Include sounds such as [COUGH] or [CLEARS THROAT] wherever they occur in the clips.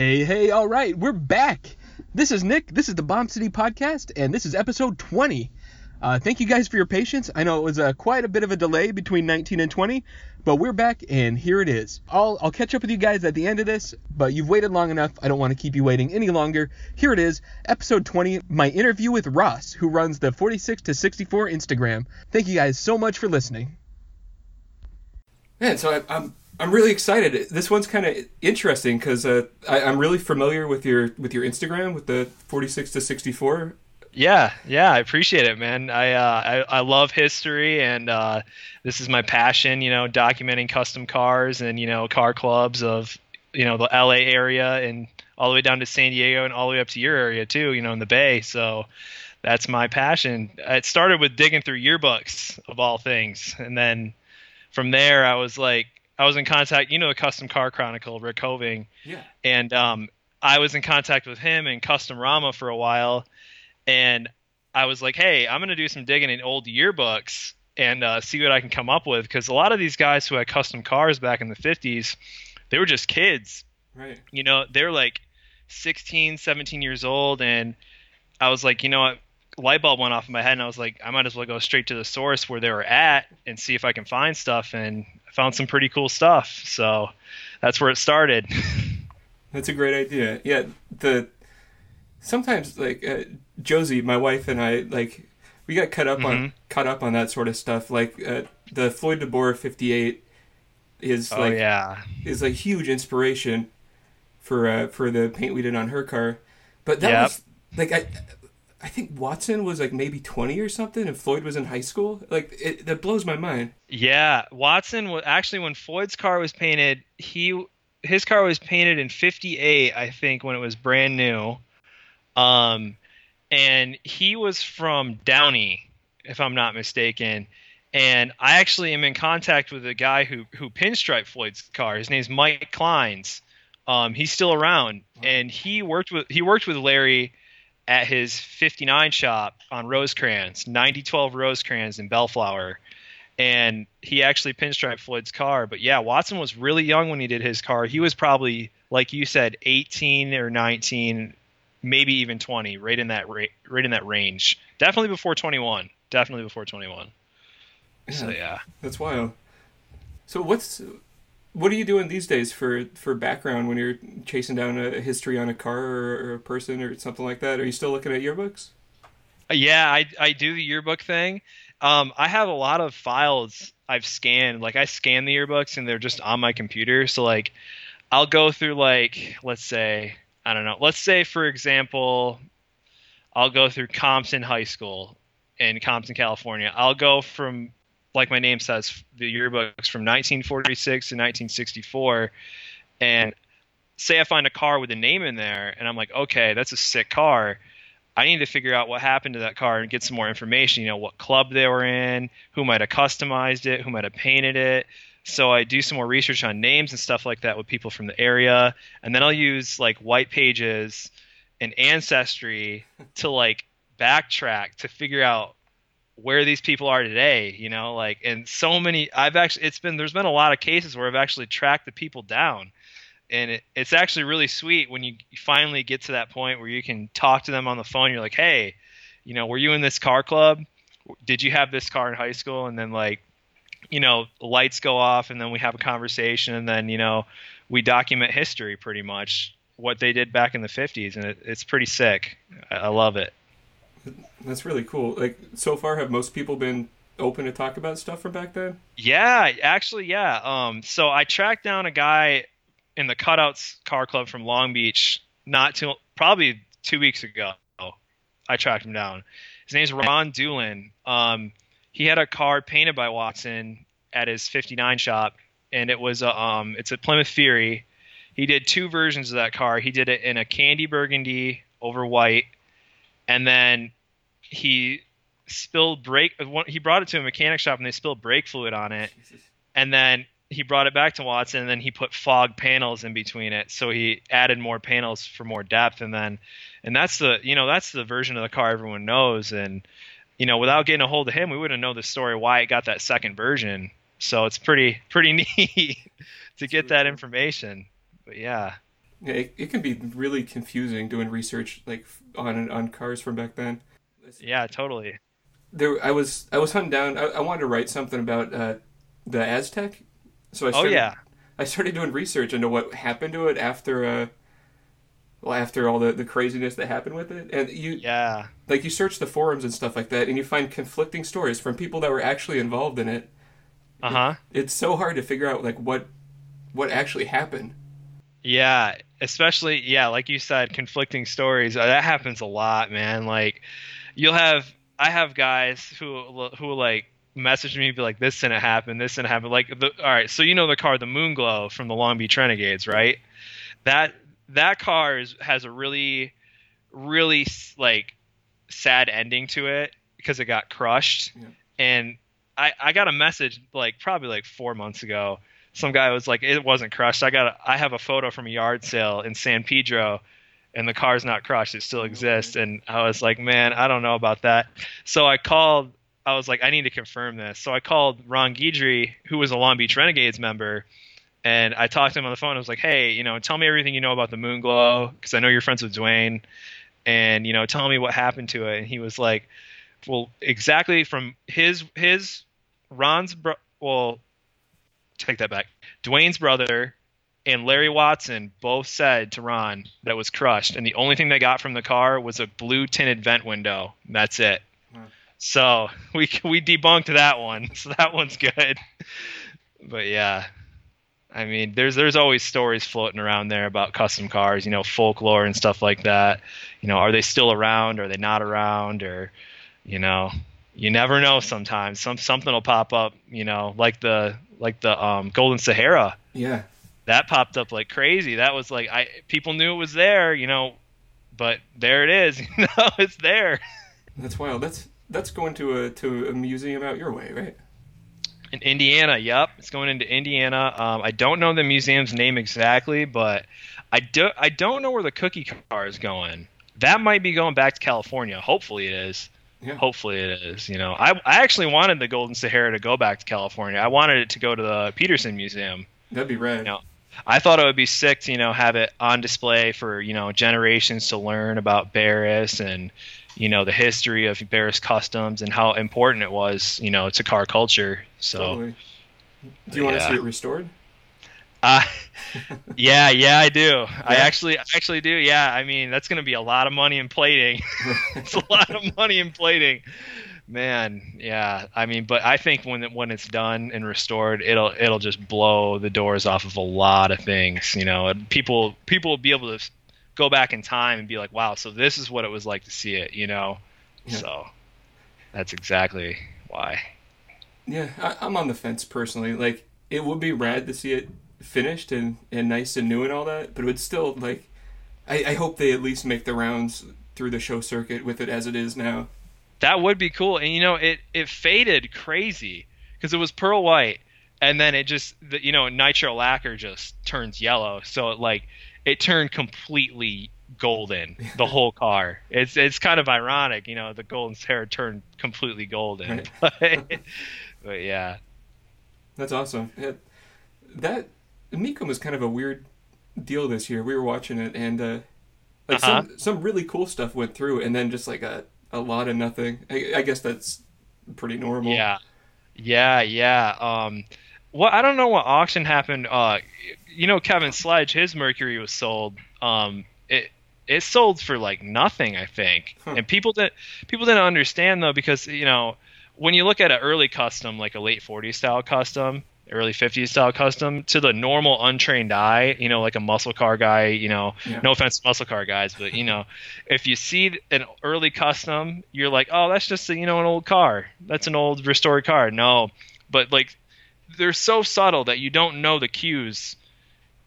Hey, hey, all right, we're back. This is Nick. This is the Bomb City Podcast, and this is episode 20. Uh, thank you guys for your patience. I know it was uh, quite a bit of a delay between 19 and 20, but we're back, and here it is. I'll, I'll catch up with you guys at the end of this, but you've waited long enough. I don't want to keep you waiting any longer. Here it is, episode 20, my interview with Ross, who runs the 46 to 64 Instagram. Thank you guys so much for listening. Man, so I, I'm I'm really excited. This one's kind of interesting because uh, I'm really familiar with your with your Instagram with the 46 to 64. Yeah, yeah, I appreciate it, man. I uh, I, I love history, and uh, this is my passion. You know, documenting custom cars and you know car clubs of you know the LA area and all the way down to San Diego and all the way up to your area too. You know, in the Bay. So that's my passion. It started with digging through yearbooks of all things, and then from there I was like I was in contact, you know, the Custom Car Chronicle, Rik Hoving. Yeah. And um, I was in contact with him and Custom Rama for a while, and I was like, hey, I'm gonna do some digging in old yearbooks and uh, see what I can come up with because a lot of these guys who had custom cars back in the 50s, they were just kids. Right. You know, they're like 16, 17 years old, and I was like, you know what? Light bulb went off in my head, and I was like, I might as well go straight to the source where they were at and see if I can find stuff. And I found some pretty cool stuff. So that's where it started. [LAUGHS] That's a great idea. Yeah, the sometimes like uh, Josie, my wife and I like we got cut up Mm-hmm. on caught up on that sort of stuff. Like uh, the Floyd DeBoer 58 is oh like yeah, is a huge inspiration for uh, for the paint we did on her car. But that Yep. was like I I think Watson was like maybe 20 or something and Floyd was in high school. Like it, that blows my mind. yeah. Watson was actually when Floyd's car was painted, he his car was painted in '58, I think, when it was brand new. Um, and he was from Downey, if I'm not mistaken. And I actually am in contact with a guy who who pinstriped Floyd's car. His name's Mike Kleins. Um, he's still around, and he worked with he worked with Larry at his 59 shop on Rosecrans, 9012 Rosecrans in Bellflower. And he actually pinstriped Floyd's car. But yeah, Watson was really young when he did his car. He was probably, like you said, 18 or 19, maybe even 20, right in that ra- right in that range. Definitely before 21. Definitely before 21. So yeah. That's wild. So what's what are you doing these days for for background when you're chasing down a history on a car or, or a person or something like that? Are you still looking at yearbooks? Uh, Yeah, I I do the yearbook thing. Um, I have a lot of files I've scanned. Like I scan the yearbooks and they're just on my computer. So like, I'll go through like let's say I don't know. Let's say for example, I'll go through Compton High School in Compton, California. I'll go from like my name says the yearbooks from 1946 to 1964, and say I find a car with a name in there, and I'm like, okay, that's a sick car. I need to figure out what happened to that car and get some more information. You know, what club they were in, who might have customized it, who might have painted it. So I do some more research on names and stuff like that with people from the area, and then I'll use like white pages and ancestry to like backtrack to figure out where these people are today. You know, like and so many. I've actually it's been there's been a lot of cases where I've actually tracked the people down and it, it's actually really sweet when you finally get to that point where you can talk to them on the phone. You're like, hey, you know, were you in this car club? Did you have this car in high school? And then like, you know, lights go off, and then we have a conversation, and then you know, we document history pretty much what they did back in the 50s, and it, it's pretty sick. I, I love it. That's really cool. Like so far, have most people been open to talk about stuff from back then? Yeah, actually, yeah. Um, so I tracked down a guy in the Cutouts Car Club from Long Beach, not too probably two weeks ago. I tracked him down. His name's Ron Doolin. Um, he had a car painted by Watson at his 59 shop, and it was a um, it's a Plymouth Fury. He did two versions of that car. He did it in a candy burgundy over white, and then he spilled brake. He brought it to a mechanic shop, and they spilled brake fluid on it, and then he brought it back to Watson, and then he put fog panels in between it, so he added more panels for more depth, and then, and that's the you know that's the version of the car everyone knows, and you know without getting a hold of him, we wouldn't know the story why it got that second version. So it's pretty pretty [LAUGHS] neat to get that information. But yeah, Yeah, it, it can be really confusing doing research like on on cars from back then. Yeah, totally. There, I was I was hunting down. I, I wanted to write something about uh, the Aztec, so I Oh started, yeah. I started doing research into what happened to it after uh, well after all the, the craziness that happened with it, and you Yeah. like you search the forums and stuff like that, and you find conflicting stories from people that were actually involved in it. Uh huh. It's so hard to figure out like what what actually happened. Yeah, especially yeah, like you said, conflicting stories. Uh, That happens a lot, man. Like you'll have I have guys who who like message me be like this didn't happen, this didn't happen. Like the all right, so you know the car the moon glow from the Long Beach Renegades, right? That that car is, has a really really like sad ending to it because it got crushed. Yeah. And I I got a message like probably like 4 months ago some guy was like, it wasn't crushed. I got, a, I have a photo from a yard sale in San Pedro, and the car's not crushed. It still exists. Mm-hmm. And I was like, man, I don't know about that. So I called. I was like, I need to confirm this. So I called Ron Guidry, who was a Long Beach Renegades member, and I talked to him on the phone. I was like, hey, you know, tell me everything you know about the Moonglow, because I know you're friends with Dwayne, and you know, tell me what happened to it. And he was like, well, exactly from his his Ron's bro- well take that back. Dwayne's brother and Larry Watson both said to Ron that was crushed, and the only thing they got from the car was a blue tinted vent window. That's it. So [LAUGHS] we we debunked that one. [LAUGHS] So that one's good. But yeah, I mean, there's there's always stories floating around there about custom cars, you know, folklore and stuff like that. You know, are they still around? Are they not around? Or, you know, you never know. Sometimes some something will pop up. You know, like the like the um, Golden Sahara Yeah, that popped up like crazy. That was like I people knew it was there, you know, but there it is. [LAUGHS] You know, it's there that's wild. That's that's going to a to a museum out your way, right? in Indiana. Yep, it's going into Indiana. Um, I don't know the museum's name exactly, but I do I don't know where the cookie car is going. That might be going back to California. Hopefully it is. Yeah. Hopefully it is. You know, I I actually wanted the Golden Sahara to go back to California. I wanted it to go to the Peterson Museum. That'd be rad. No. I thought it would be sick to, you know, have it on display for, you know, generations to learn about Barris and, you know, the history of Barris customs and how important it was, you know, to car culture. So, Totally. Do you want to see it restored? uh, [LAUGHS] yeah, yeah, I do. I actually, I actually do. Yeah. I mean, that's going to be a lot of money in plating. [LAUGHS] it's a lot of money in plating. Man, yeah. I mean, but I think when it, when it's done and restored, it'll it'll just blow the doors off of a lot of things. You know, people people will be able to go back in time and be like, wow, so this is what it was like to see it. You know, Yeah. so that's exactly why. Yeah, I, I'm on the fence personally. Like, it would be rad to see it finished and, and nice and new and all that, but it would still like. I, I hope they at least make the rounds through the show circuit with it as it is now. That would be cool. And you know, it it faded crazy because it was pearl white, and then it just the, you know nitro lacquer just turns yellow. So it like it turned completely golden. The [LAUGHS] whole car. It's it's kind of ironic, you know, the Golden Sahara turned completely golden. [LAUGHS] But, but yeah, That's awesome. Yeah, that Mecum was kind of a weird deal this year. We were watching it, and uh, like Uh-huh. some some really cool stuff went through, and then just like a a lot of nothing. I, I guess that's pretty normal. Yeah, yeah, yeah. Um, well, I don't know what auction happened. Uh, you know, Kevin Sledge, his Mercury was sold. Um, it it sold for like nothing, I think. Huh. And people didn't people didn't understand though because you know when you look at an early custom like a late 40s style custom. Early 50s style custom to the normal untrained eye, you know, like a muscle car guy, you know, Yeah. no offense to muscle car guys, but you know, if you see an early custom, you're like, oh, that's just a, you know an old car. That's an old restored car. No, but like they're so subtle that you don't know the cues.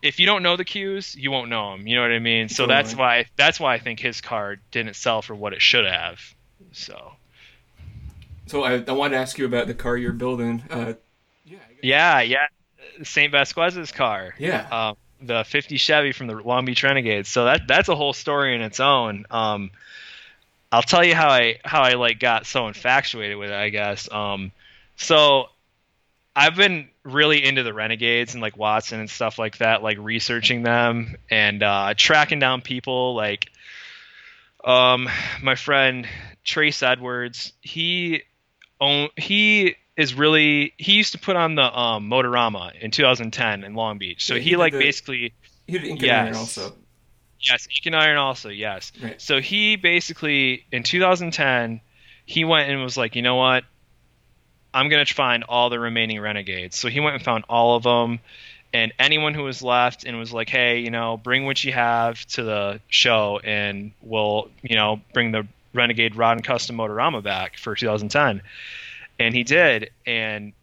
If you don't know the cues, you won't know them. You know what I mean? So that's why that's why I think his car didn't sell for what it should have. So So I, I wanted to ask you about the car you're building. Uh, yeah. Yeah, Saint Vasquez's car. Yeah. um, the 50 Chevy from the Long Beach Renegades. So that that's a whole story in its own. Um, I'll tell you how I how I like got so infatuated with it. I guess. Um, so I've been really into the renegades and like Watson and stuff like that, like researching them and uh, tracking down people like um my friend Trace Edwards. He own he is really he used to put on the um Motorama in 2010 in Long Beach. So Yeah, he, he like the- basically He did Ink and Iron also. Yes, Ink and Iron also, yes. Right. So he basically in 2010 he went and was like, you know what? I'm gonna find all the remaining renegades. So he went and found all of them, and anyone who was left, and was like, hey, you know, bring what you have to the show, and we'll, you know, bring the Renegade Rod and Custom Motorama back for 2010. And he did, and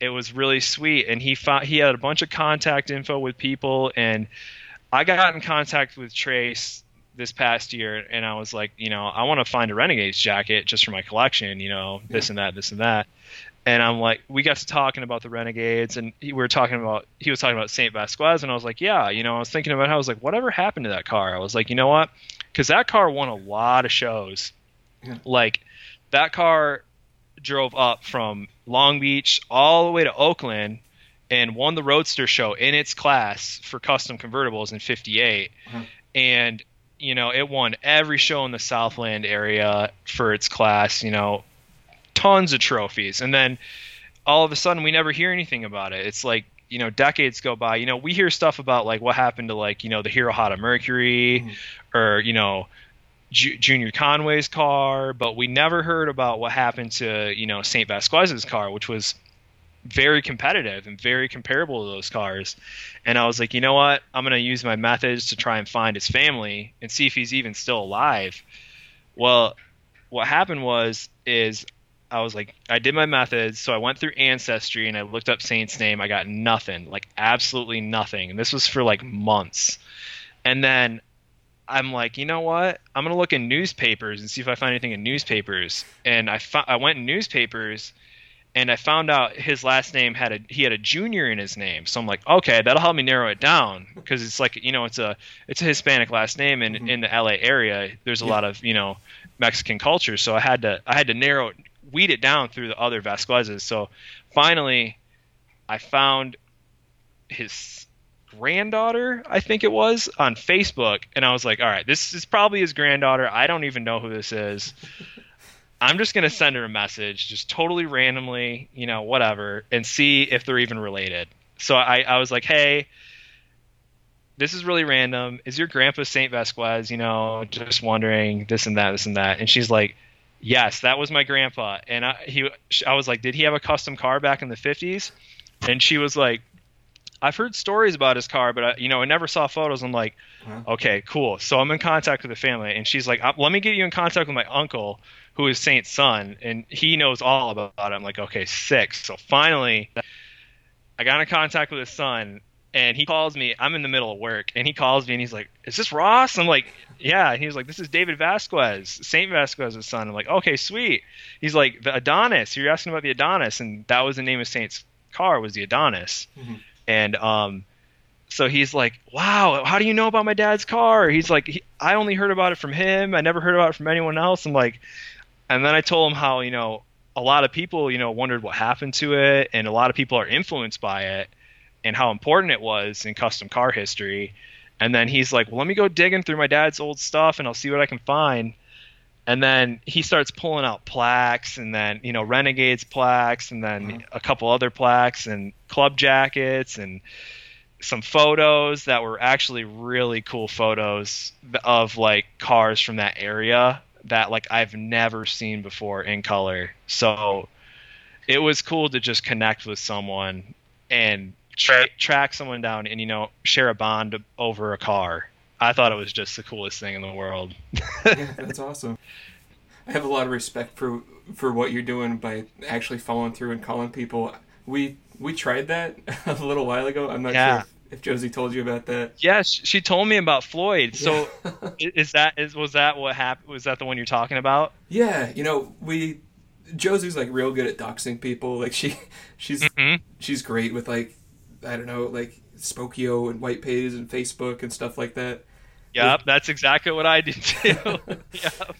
it was really sweet. And he found he had a bunch of contact info with people, and I got in contact with Trace this past year, and I was like, you know, I want to find a Renegades jacket just for my collection, you know, this and that, this and that. And I'm like, we got to talking about the Renegades, and he, we were talking about, he was talking about Saint Vasquez, and I was like, yeah, you know, I was thinking about how I was like, whatever happened to that car? I was like, you know what? Because that car won a lot of shows. Yeah. Like, that car drove up from Long Beach all the way to Oakland and won the Roadster show in its class for custom convertibles in 58. Uh-huh. And, you know, it won every show in the Southland area for its class, you know, tons of trophies. And then all of a sudden we never hear anything about it. It's like, you know, decades go by. You know, we hear stuff about like what happened to like, you know, the Hirohata Mercury Mhm. or, you know, Ju- Junior Conway's car, but we never heard about what happened to, you know, St. Vasquez's car, which was very competitive and very comparable to those cars. And I was like, you know what? I'm going to use my methods to try and find his family and see if he's even still alive. Well, what happened was is I was like, I did my methods, so I went through ancestry and I looked up Saint's name. I got nothing, like absolutely nothing, and this was for like months. And then I'm like, you know what? I'm gonna look in newspapers and see if I find anything in newspapers. And I I went in newspapers, and I found out his last name had a he had a junior in his name. So I'm like, okay, that'll help me narrow it down because it's like you know it's a it's a Hispanic last name, and Mhm. in the LA area, there's a Yeah. lot of you know Mexican culture. So I had to I had to narrow it, weed it down through the other Vasquez's. So finally, I found his granddaughter, I think it was, on Facebook, and I was like, all right, this is probably his granddaughter. I don't even know who this is. I'm just gonna send her a message, just totally randomly, you know, whatever, and see if they're even related. So I, I was like, hey, this is really random. Is your grandpa Saint Vasquez? You know, just wondering this and that, this and that. And she's like, yes, that was my grandpa. And I, he, I was like, did he have a custom car back in the 50s? And she was like, I've heard stories about his car, but I, you know, I never saw photos. I'm like, Wow. okay, cool. So I'm in contact with the family, and she's like, "Uh, let me get you in contact with my uncle, who is Saint's son, and he knows all about it. I'm like, okay, six. So finally, I got in contact with his son, and he calls me. I'm in the middle of work, and he calls me, and he's like, "Is this Ross?" I'm like, "Yeah." And he was like, "This is David Vasquez, Saint Vasquez's son." I'm like, "Okay, sweet." He's like, "The Adonis. You're asking about the Adonis, and that was the name of Saint's car was the Adonis." Mhm. And um, so he's like, "Wow, how do you know about my dad's car?" He's like, he, "I only heard about it from him. I never heard about it from anyone else." I'm like, and then I told him how you know a lot of people you know wondered what happened to it, and a lot of people are influenced by it, and how important it was in custom car history. And then he's like, "Well, let me go digging through my dad's old stuff, and I'll see what I can find." And then he starts pulling out plaques, and then you know Renegades plaques, and then Wow. a couple other plaques, and club jackets, and some photos that were actually really cool photos of like cars from that area that like I've never seen before in color. So it was cool to just connect with someone and tra- track someone down and you know share a bond over a car. I thought it was just the coolest thing in the world. yeah, [LAUGHS] that's awesome. I have a lot of respect for for what you're doing by actually following through and calling people. We we tried that [LAUGHS] a little while ago. I'm not Yeah. sure if, if Josie told you about that. Yeah, sh- she told me about Floyd. So Yeah. is that is was that what happened? Was that the one you're talking about? yeah, you know we Josie's like real good at doxing people. Like she she's Mm-hmm. she's great with like I don't know like Spokeo and White Pages and Facebook and stuff like that. Yep, that's exactly what I did too. [LAUGHS] yep.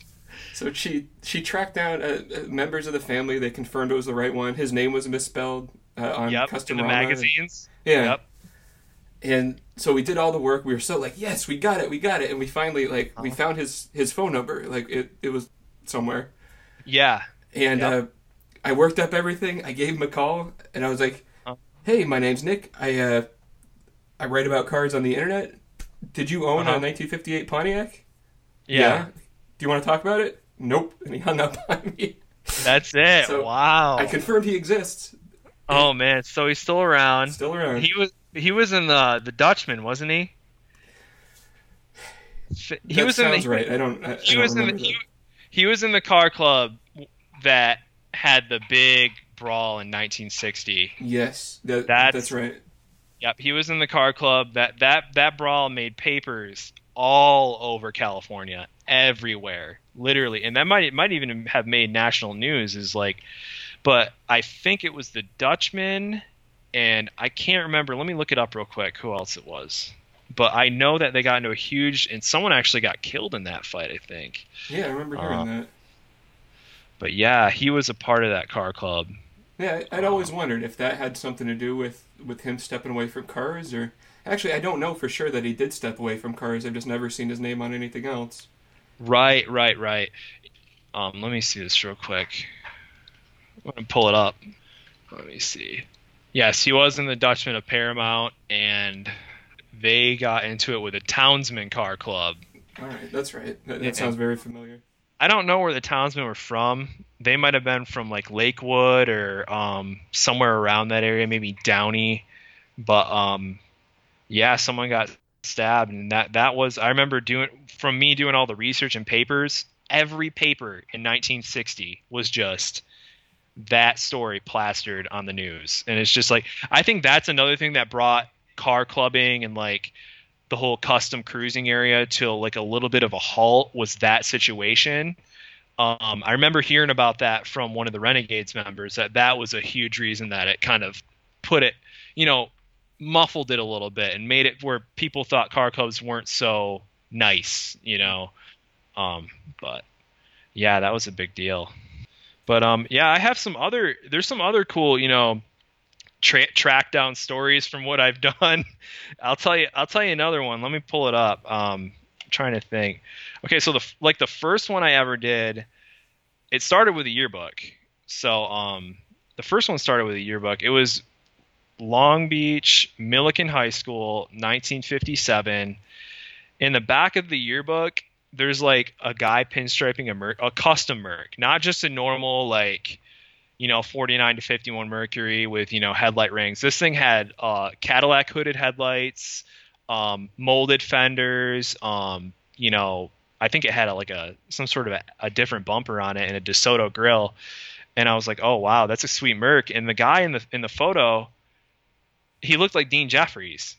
So she she tracked down uh, uh, members of the family. They confirmed it was the right one. His name was misspelled. uh, on yep, custom magazines. Yeah. Yep. And so we did all the work. We were so like, yes, we got it, we got it, and we finally like we Uh-huh. found his his phone number. Like it it was somewhere, Yeah. and Yep. uh, I worked up everything. I gave him a call, and I was like, Uh. hey, my name's Nick. I uh I write about cars on the internet. Did you own Uh-huh. a 1958 Pontiac? yeah. Do you want to talk about it? Nope. And he hung up [LAUGHS] on me. That's it. So, wow. I confirmed he exists. oh man, so he's still around. Still around. He was he was in the the Dutchman, wasn't he? He that was in sounds the right. I don't. I, I he don't was in the, he, he was in the car club that had the big brawl in 1960. Yes, that, That's- that's right. Yep, he was in the car club. That that that brawl made papers all over California, everywhere, literally, and that might it might even have made national news. Is like, but I think it was the Dutchman, and I can't remember. Let me look it up real quick. Who else it was? But I know that they got into a huge, and someone actually got killed in that fight. I think. Yeah, I remember hearing Uh, that. But yeah, he was a part of that car club. Yeah, I- I'd always wondered if that had something to do with with him stepping away from cars, or actually, I don't know for sure that he did step away from cars. I've just never seen his name on anything else. Right, right, right. Um, let me see this real quick. I'm gonna pull it up. Let me see. Yes, he was in the Dutchman of Paramount, and they got into it with a Townsman car club. All right, that's right. That, that sounds very familiar. I don't know where the Townsmen were from. They might have been from like Lakewood or um, somewhere around that area, maybe Downey. But um, yeah, someone got stabbed, and that that was I remember doing from me doing all the research and papers. Every paper in 1960 was just that story plastered on the news, and it's just like I think that's another thing that brought car clubbing and like the whole custom cruising area to like a little bit of a halt was that situation. Um, I remember hearing about that from one of the Renegades members that that was a huge reason that it kind of put it, you know, muffled it a little bit and made it where people thought car clubs weren't so nice, you know. Um, but yeah, that was a big deal. But um, yeah, I have some other. There's some other cool, you know, tra- track down stories from what I've [LAUGHS] done. I'll tell you. I'll tell you another one. Let me pull it up. Um, trying to think. Okay, so the like the first one I ever did, it started with a yearbook. So um, the first one started with a yearbook. It was Long Beach Millikan High School, 1957. In the back of the yearbook, there's like a guy pinstriping a a custom Merc, not just a normal like, you know, 49 to 51 Mercury with you know headlight rings. This thing had uh, Cadillac hooded headlights, um, molded fenders, um, you know, I think it had a, like a some sort of a, a different bumper on it and a DeSoto grill. And I was like, oh wow, that's a sweet Merc. And the guy in the in the photo, he looked like Dean Jeffries.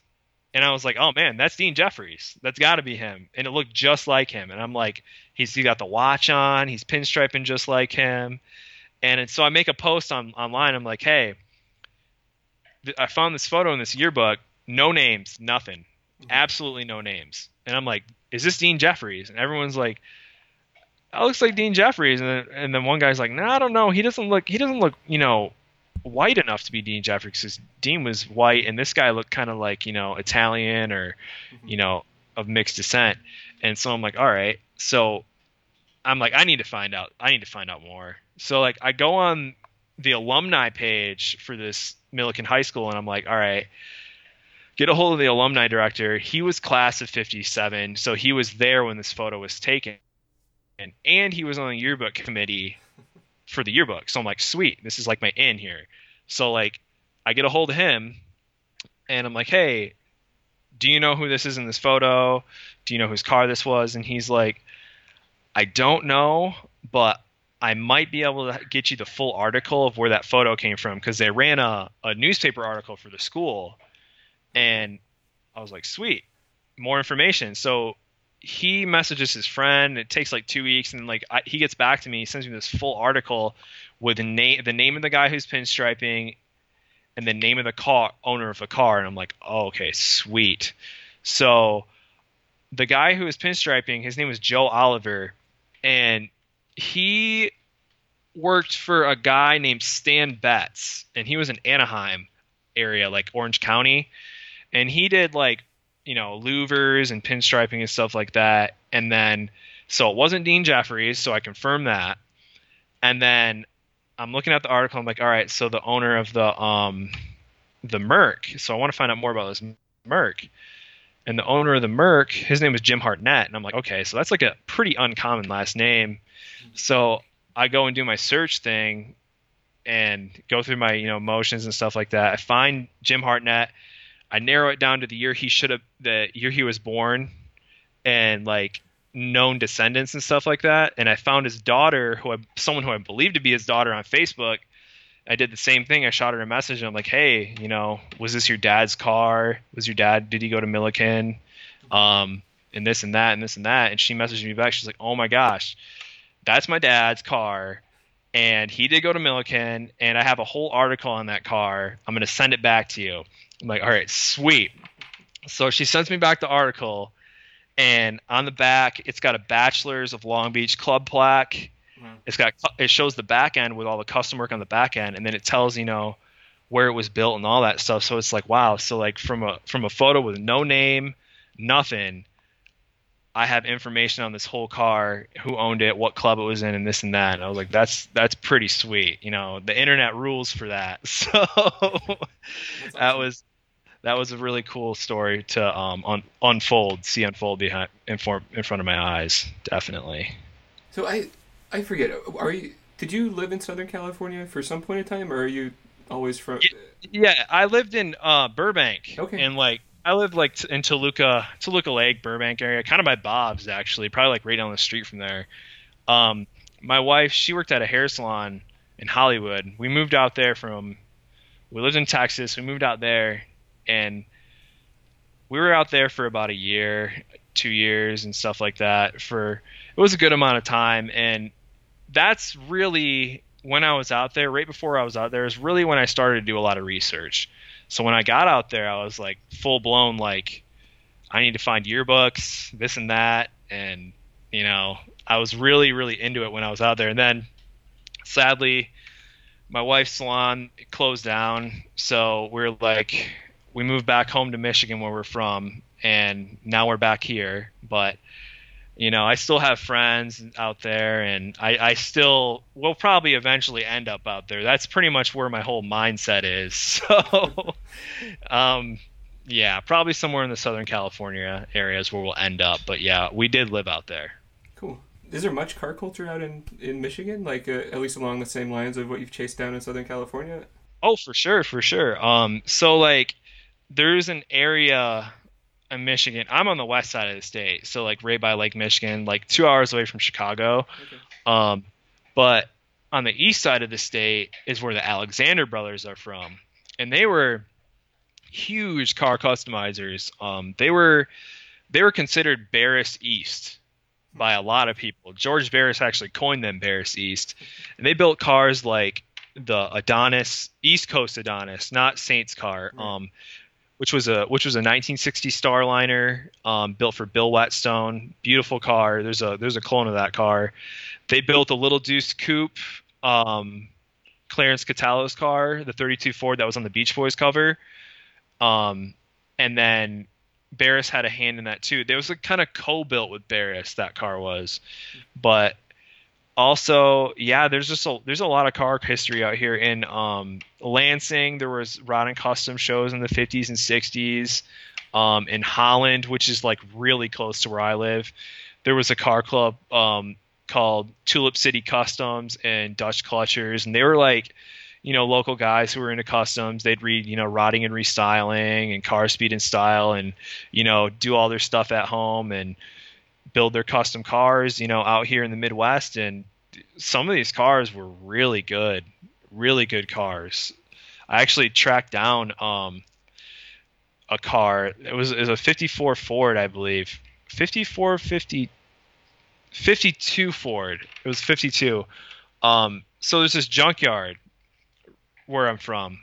And I was like, oh man, that's Dean Jeffries. That's got to be him. And it looked just like him. And I'm like, he's he got the watch on. He's pinstriping just like him. And it, so I make a post on online. I'm like, hey, I found this photo in this yearbook. No names, nothing, Mm-hmm. absolutely no names. And I'm like, is this Dean Jeffries? And everyone's like, that looks like Dean Jeffries. And then, and then one guy's like, no, I don't know. He doesn't look. He doesn't look. You know, white enough to be Dean Jeffries because Dean was white and this guy looked kind of like you know Italian or mm-hmm. you know of mixed descent. And so I'm like, all right. So I'm like, I need to find out. I need to find out more. So like, I go on the alumni page for this Millikan High School, and I'm like, all right. Get a hold of the alumni director. He was class of 57, so he was there when this photo was taken. And, and he was on the yearbook committee for the yearbook. So I'm like, sweet, this is like my in here. So like, I get a hold of him, and I'm like, hey, do you know who this is in this photo? Do you know whose car this was? And he's like, I don't know, but I might be able to get you the full article of where that photo came from because they ran a, a newspaper article for the school. And I was like, sweet, more information. So he messages his friend. It takes like two weeks, and like I, he gets back to me. He sends me this full article with the name, the name of the guy who's pinstriping, and the name of the car owner of the car. And I'm like, oh, okay, sweet. So the guy who was pinstriping, his name was Joe Oliver, and he worked for a guy named Stan Betz, and he was in Anaheim area, like Orange County, and he did like you know louvers and pinstriping and stuff like that. And then so it wasn't Dean Jeffries, so I confirmed that. And then I'm looking at the article. I'm like, all right, so the owner of the um the Merc. So I want to find out more about this Merc. And the owner of the Merc, his name was Jim Hartnett, and I'm like, okay, so that's like a pretty uncommon last name. So I go and do my search thing and go through my you know motions and stuff like that. I find Jim Hartnett. I narrow it down to the year he should have, the year he was born, and like known descendants and stuff like that. And I found his daughter, who I, someone who I believed to be his daughter on Facebook. I did the same thing. I shot her a message and I'm like, hey, you know, was this your dad's car? Was your dad, did he go to Millikan? Um, and this and that and this and that. And she messaged me back. She's like, oh my gosh, that's my dad's car. And he did go to Millikan. And I have a whole article on that car. I'm going to send it back to you. I'm like, all right, sweet. So she sends me back the article. And on the back, it's got a Bachelors of Long Beach Club plaque Wow. It's got it shows the back end with all the custom work on the back end, and then it tells you know where it was built and all that stuff. So it's like wow. So like from a from a photo with no name, nothing, I have information on this whole car, who owned it, what club it was in, and this and that. And I was like, that's that's pretty sweet. You know, the internet rules for that. [LAUGHS] So awesome. that was that was a really cool story to um, un- unfold, see unfold behind in, for, in front of my eyes. Definitely. So I I forget. Are you? Did you live in Southern California for some point in time, or are you always from? Yeah, I lived in uh, Burbank. Okay. And like I lived like in Toluca, Toluca Lake, Burbank area, kind of by Bob's actually, probably like right down the street from there. Um, my wife, she worked at a hair salon in Hollywood. We moved out there from. We lived in Texas. We moved out there, and we were out there for about a year, two years, and stuff like that. For it was a good amount of time, and that's really when I was out there, right before I was out there, is really when I started to do a lot of research. So when I got out there, I was like full blown, like, I need to find yearbooks, this and that. And, you know, I was really, really into it when I was out there. And then sadly, my wife's salon closed down. So we're like, we moved back home to Michigan where we're from. And now we're back here. But you know, I still have friends out there, and I, I still will probably eventually end up out there. That's pretty much where my whole mindset is. [LAUGHS] So, um, yeah, probably somewhere in the Southern California areas where we'll end up. But yeah, we did live out there. Cool. Is there much car culture out in in Michigan? Like uh, at least along the same lines of what you've chased down in Southern California? Oh, for sure, for sure. Um, so like, there's an area in Michigan. I'm on the west side of the state, so like right by Lake Michigan, like two hours away from Chicago. Okay. Um, but on the east side of the state is where the Alexander brothers are from, and they were huge car customizers. Um, they were they were considered Barris East by a lot of people. George Barris actually coined them Barris East, and they built cars like the Adonis, East Coast Adonis, not Saints car. Right. Um, which was a which was a 1960 Starliner um, built for Bill Whetstone. Beautiful car. There's a there's a clone of that car. They built a little deuce coupe, um, Clarence Catallo's car, the 32 Ford that was on the Beach Boys cover. Um, and then Barris had a hand in that too. There was a kind of co-built with Barris that car was, but also, yeah, there's just a there's a lot of car history out here in um, Lansing. There was Rod and Custom shows in the 50s and 60s. Um, in Holland, which is like really close to where I live, there was a car club um, called Tulip City Customs and Dutch Clutchers, and they were like, you know, local guys who were into customs. They'd read, you know, Rodding and Restyling and car speed and style, and you know, do all their stuff at home and build their custom cars, you know, out here in the Midwest. And some of these cars were really good, really good cars. I actually tracked down um, a car. It was, it was a 54 Ford, I believe. 54, 50, 52 Ford. It was 52. Um, so there's this junkyard where I'm from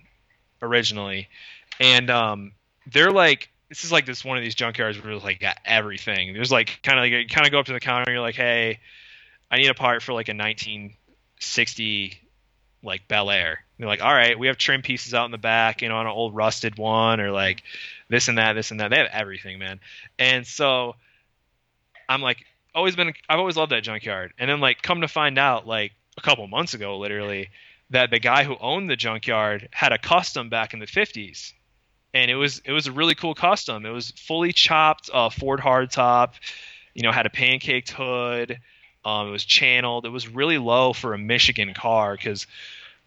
originally, and um, they're like this is like this one of these junkyards where it's like got everything. There's like kind of like you kind of go up to the counter and you're like, hey, I need a part for like a 1960 like Bel Air. They're like, all right, we have trim pieces out in the back, you know, on an old rusted one, or like this and that, this and that. They have everything, man. And so I'm like, always been, I've always loved that junkyard. And then like, come to find out, like a couple months ago, literally, that the guy who owned the junkyard had a custom back in the 50s. And it was it was a really cool custom. It was fully chopped uh, Ford hardtop, you know, had a pancaked hood. Um, it was channeled. It was really low for a Michigan car because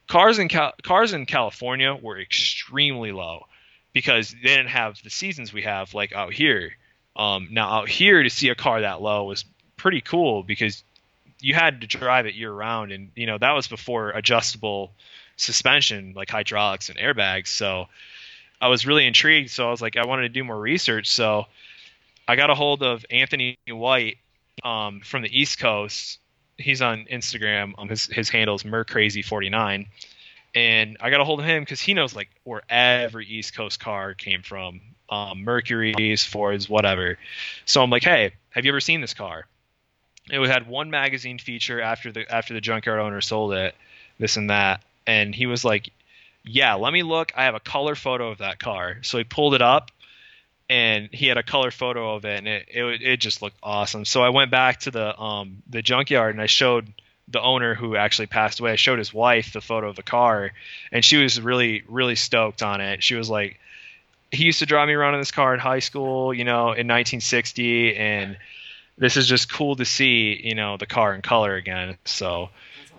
cars in Cal- cars in California were extremely low because they didn't have the seasons we have like out here. Um, now out here to see a car that low was pretty cool because you had to drive it year round, and you know that was before adjustable suspension like hydraulics and airbags. So I was really intrigued. So I was like, I wanted to do more research. So I got a hold of Anthony White um, from the East Coast. He's on Instagram. Um, his his handle is mercrazy49, and I got a hold of him because he knows like where every East Coast car came from, um, Mercury's, Fords, whatever. So I'm like, hey, have you ever seen this car? It had one magazine feature after the after the junkyard owner sold it, this and that, and he was like, yeah, let me look. I have a color photo of that car. So he pulled it up and he had a color photo of it and it, it, it just looked awesome. So I went back to the um the junkyard and I showed the owner who actually passed away. I showed his wife the photo of the car and she was really really stoked on it. She was like he used to drive me around in this car in high school, you know, in 1960 and this is just cool to see, you know, the car in color again. So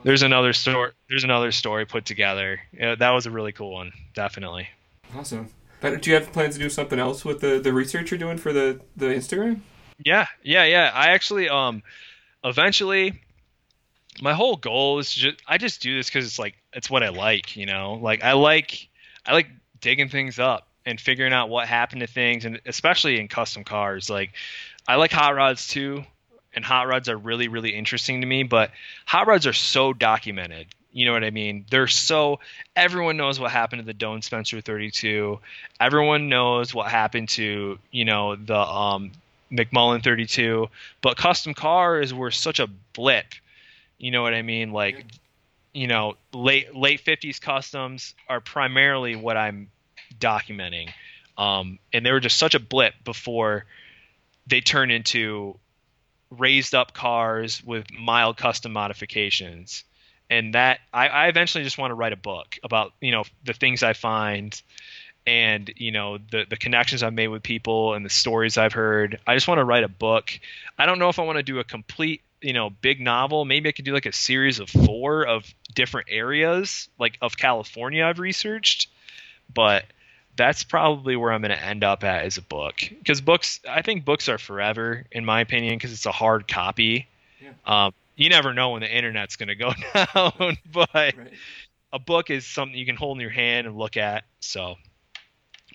there's another story. There's another story put together. Yeah, that was a really cool one, definitely. Awesome. But do you have plans to do something else with the, the research you're doing for the, the Instagram? Yeah, yeah, yeah. I actually, um, eventually, my whole goal is just I just do this because it's like it's what I like, you know. Like I like I like digging things up and figuring out what happened to things, and especially in custom cars. Like I like hot rods too and hot rods are really really interesting to me but hot rods are so documented. You know what i mean? They're so everyone knows what happened to the doane spencer 32 everyone knows what happened to you know the um, mcmullen 32 but custom cars were such a blip. You know what i mean? Like you know late late 50s customs are primarily what i'm documenting. Um, and they were just such a blip before they turn into raised up cars with mild custom modifications. And that I, I eventually just want to write a book about you know the things i find and you know the the connections i've made with people and the stories i've heard. I just want to write a book. I don't know if i want to do a complete you know big novel. Maybe i could do like a series of four of different areas like of california i've researched. But that's probably where I'm going to end up at as a book because books I think books are forever in my opinion because it's a hard copy. Yeah. Um, you never know when the internet's going to go [LAUGHS] down, but right. a book is something you can hold in your hand and look at. So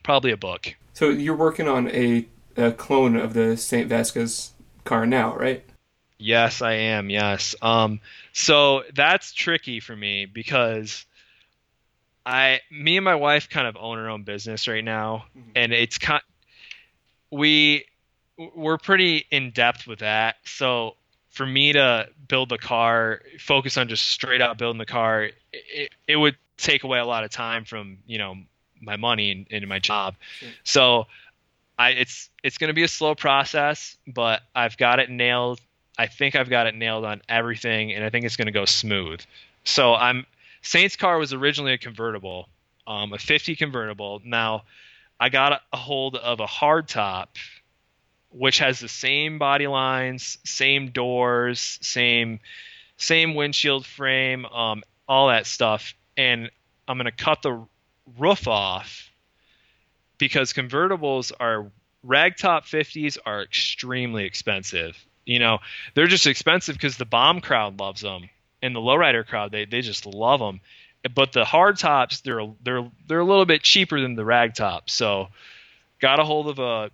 probably a book. So you're working on a, a clone of the Saint Vasquez car now, right? Yes, I am. Yes. Um, so that's tricky for me because I, me and my wife kind of own our own business right now, mm-hmm. and it's kind, we, we're pretty in depth with that. So for me to build the car, focus on just straight out building the car, it, it would take away a lot of time from you know my money and, and my job. Sure. So I, it's it's going to be a slow process, but I've got it nailed. I think I've got it nailed on everything, and I think it's going to go smooth. So I'm Saints car was originally a convertible, um, a 50 convertible. Now, I got a hold of a hardtop, which has the same body lines, same doors, same same windshield frame, um, all that stuff, and I'm gonna cut the roof off because convertibles are ragtop 50s are extremely expensive. You know, they're just expensive because the bomb crowd loves them and the lowrider crowd they they just love them. But the hard tops they're they're they're a little bit cheaper than the rag tops. So got a hold of a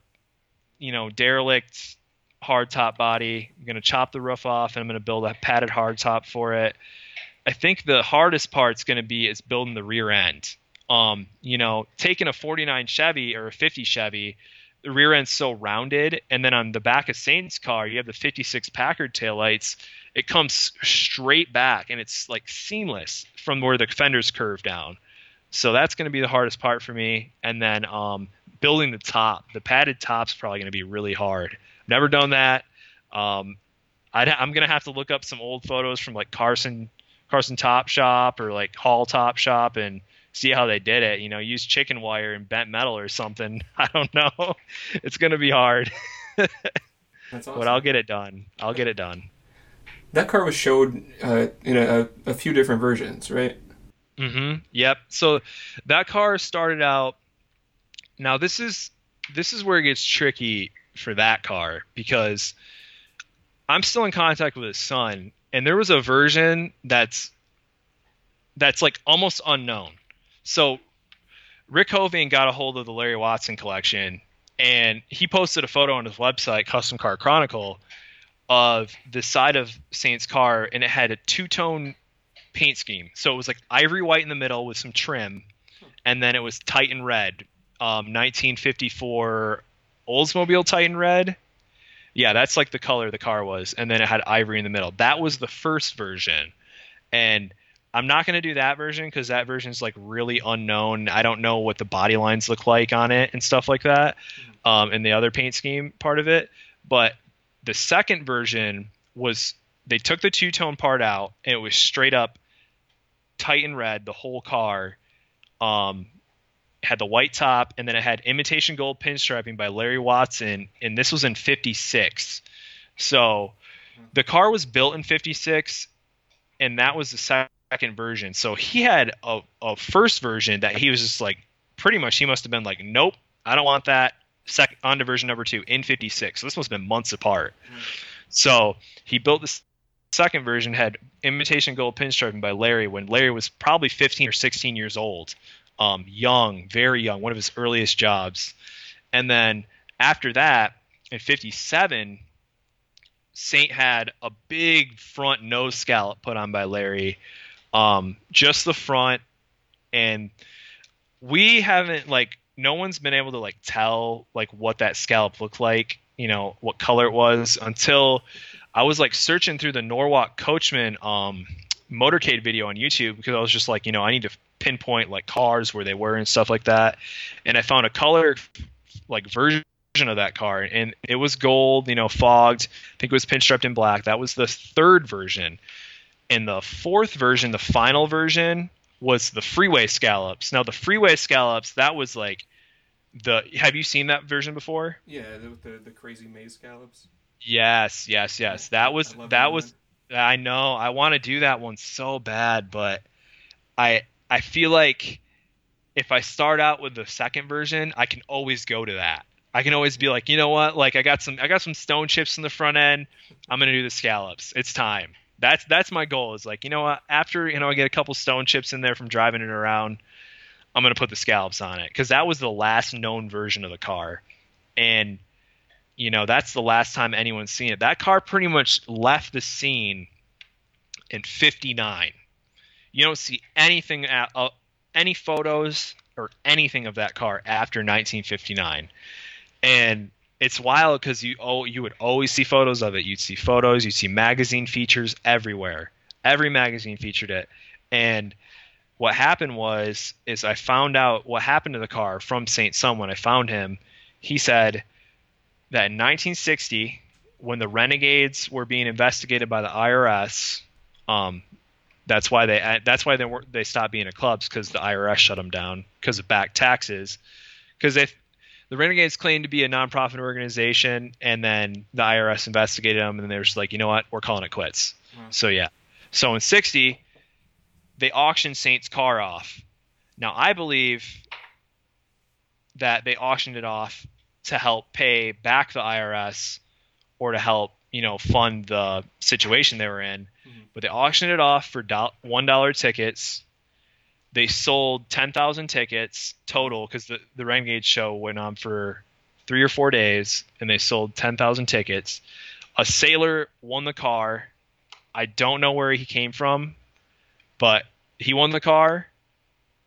you know derelict hard top body. I'm gonna chop the roof off and I'm gonna build a padded hard top for it. I think the hardest part's gonna be is building the rear end. Um, you know, taking a 49 Chevy or a 50 Chevy, the rear end's so rounded, and then on the back of Saint's car, you have the 56 Packard taillights. It comes straight back, and it's like seamless from where the fenders curve down. So that's going to be the hardest part for me. And then um, building the top, the padded top's probably going to be really hard. Never done that. Um, i am going to have to look up some old photos from like Carson Carson Top Shop or like Hall Top Shop and see how they did it. You know, use chicken wire and bent metal or something. [LAUGHS] I don't know. [LAUGHS] It's gonna be hard. [LAUGHS] Awesome. But I'll get it done. I'll get it done. That car was showed uh, in a, a few different versions, right? Mm-hmm. Yep. So that car started out. Now this is this is where it gets tricky for that car because I'm still in contact with his son, and there was a version that's that's like almost unknown. So Rik Hoving got a hold of the Larry Watson collection and he posted a photo on his website, Custom Car Chronicle, of the side of Saint's car and it had a two tone paint scheme. So it was like ivory white in the middle with some trim, and then it was Titan red, um, 1954 Oldsmobile Titan red. Yeah, that's like the color the car was, and then it had ivory in the middle. That was the first version, and I'm not going to do that version because that version is like really unknown. I don't know what the body lines look like on it and stuff like that, mm-hmm. um, and the other paint scheme part of it. But the second version was they took the two tone part out and it was straight up Titan red, the whole car. Um, had the white top and then it had imitation gold pinstriping by Larry Watson, and this was in '56. So the car was built in '56, and that was the second version. So he had a, a first version that he was just like, pretty much, he must have been like, nope, I don't want that. Second on to version number two in 56. So this must have been months apart. Mm-hmm. So he built this second version had imitation gold pinstriping by Larry when Larry was probably 15 or 16 years old, um, young, very young, one of his earliest jobs. And then after that, in 57, Saint had a big front nose scallop put on by Larry um, just the front, and we haven't like no one's been able to like tell like what that scallop looked like, you know, what color it was until I was like searching through the Norwalk Coachman um, motorcade video on YouTube because I was just like, you know, I need to pinpoint like cars where they were and stuff like that, and I found a color like version of that car and it was gold you know fogged. I think it was pinstriped in black. That was the third version. And the fourth version, the final version, was the freeway scallops. Now the freeway scallops, that was like the. Have you seen that version before? Yeah, the the, the crazy maze scallops. Yes, yes, yes. That was that was. I know. I want to do that one so bad, but I I feel like if I start out with the second version, I can always go to that. I can always be like, you know what? Like I got some I got some stone chips in the front end. I'm gonna do the scallops. It's time that's that's my goal. Is like you know what? After you know I get a couple stone chips in there from driving it around, I'm gonna put the scallops on it because that was the last known version of the car, and you know that's the last time anyone's seen it. That car pretty much left the scene in '59. You don't see anything at uh, any photos or anything of that car after 1959, and it's wild because you oh you would always see photos of it. You'd see photos, you'd see magazine features everywhere. Every magazine featured it, and what happened was is I found out what happened to the car from Saint son when I found him. He said that in 1960, when the Renegades were being investigated by the IRS, um, that's why they that's why they were they stopped being a clubs because the IRS shut them down because of back taxes because they the Renegades claimed to be a nonprofit organization, and then the IRS investigated them, and they were just like, you know what, we're calling it quits. So yeah. So in '60, they auctioned Saint's car off. Now I believe that they auctioned it off to help pay back the IRS or to help you know fund the situation they were in. Mm-hmm. But they auctioned it off for one dollar tickets they sold 10,000 tickets total because the, the Renegade show went on for three or four days and they sold 10,000 tickets. A sailor won the car. I don't know where he came from, but he won the car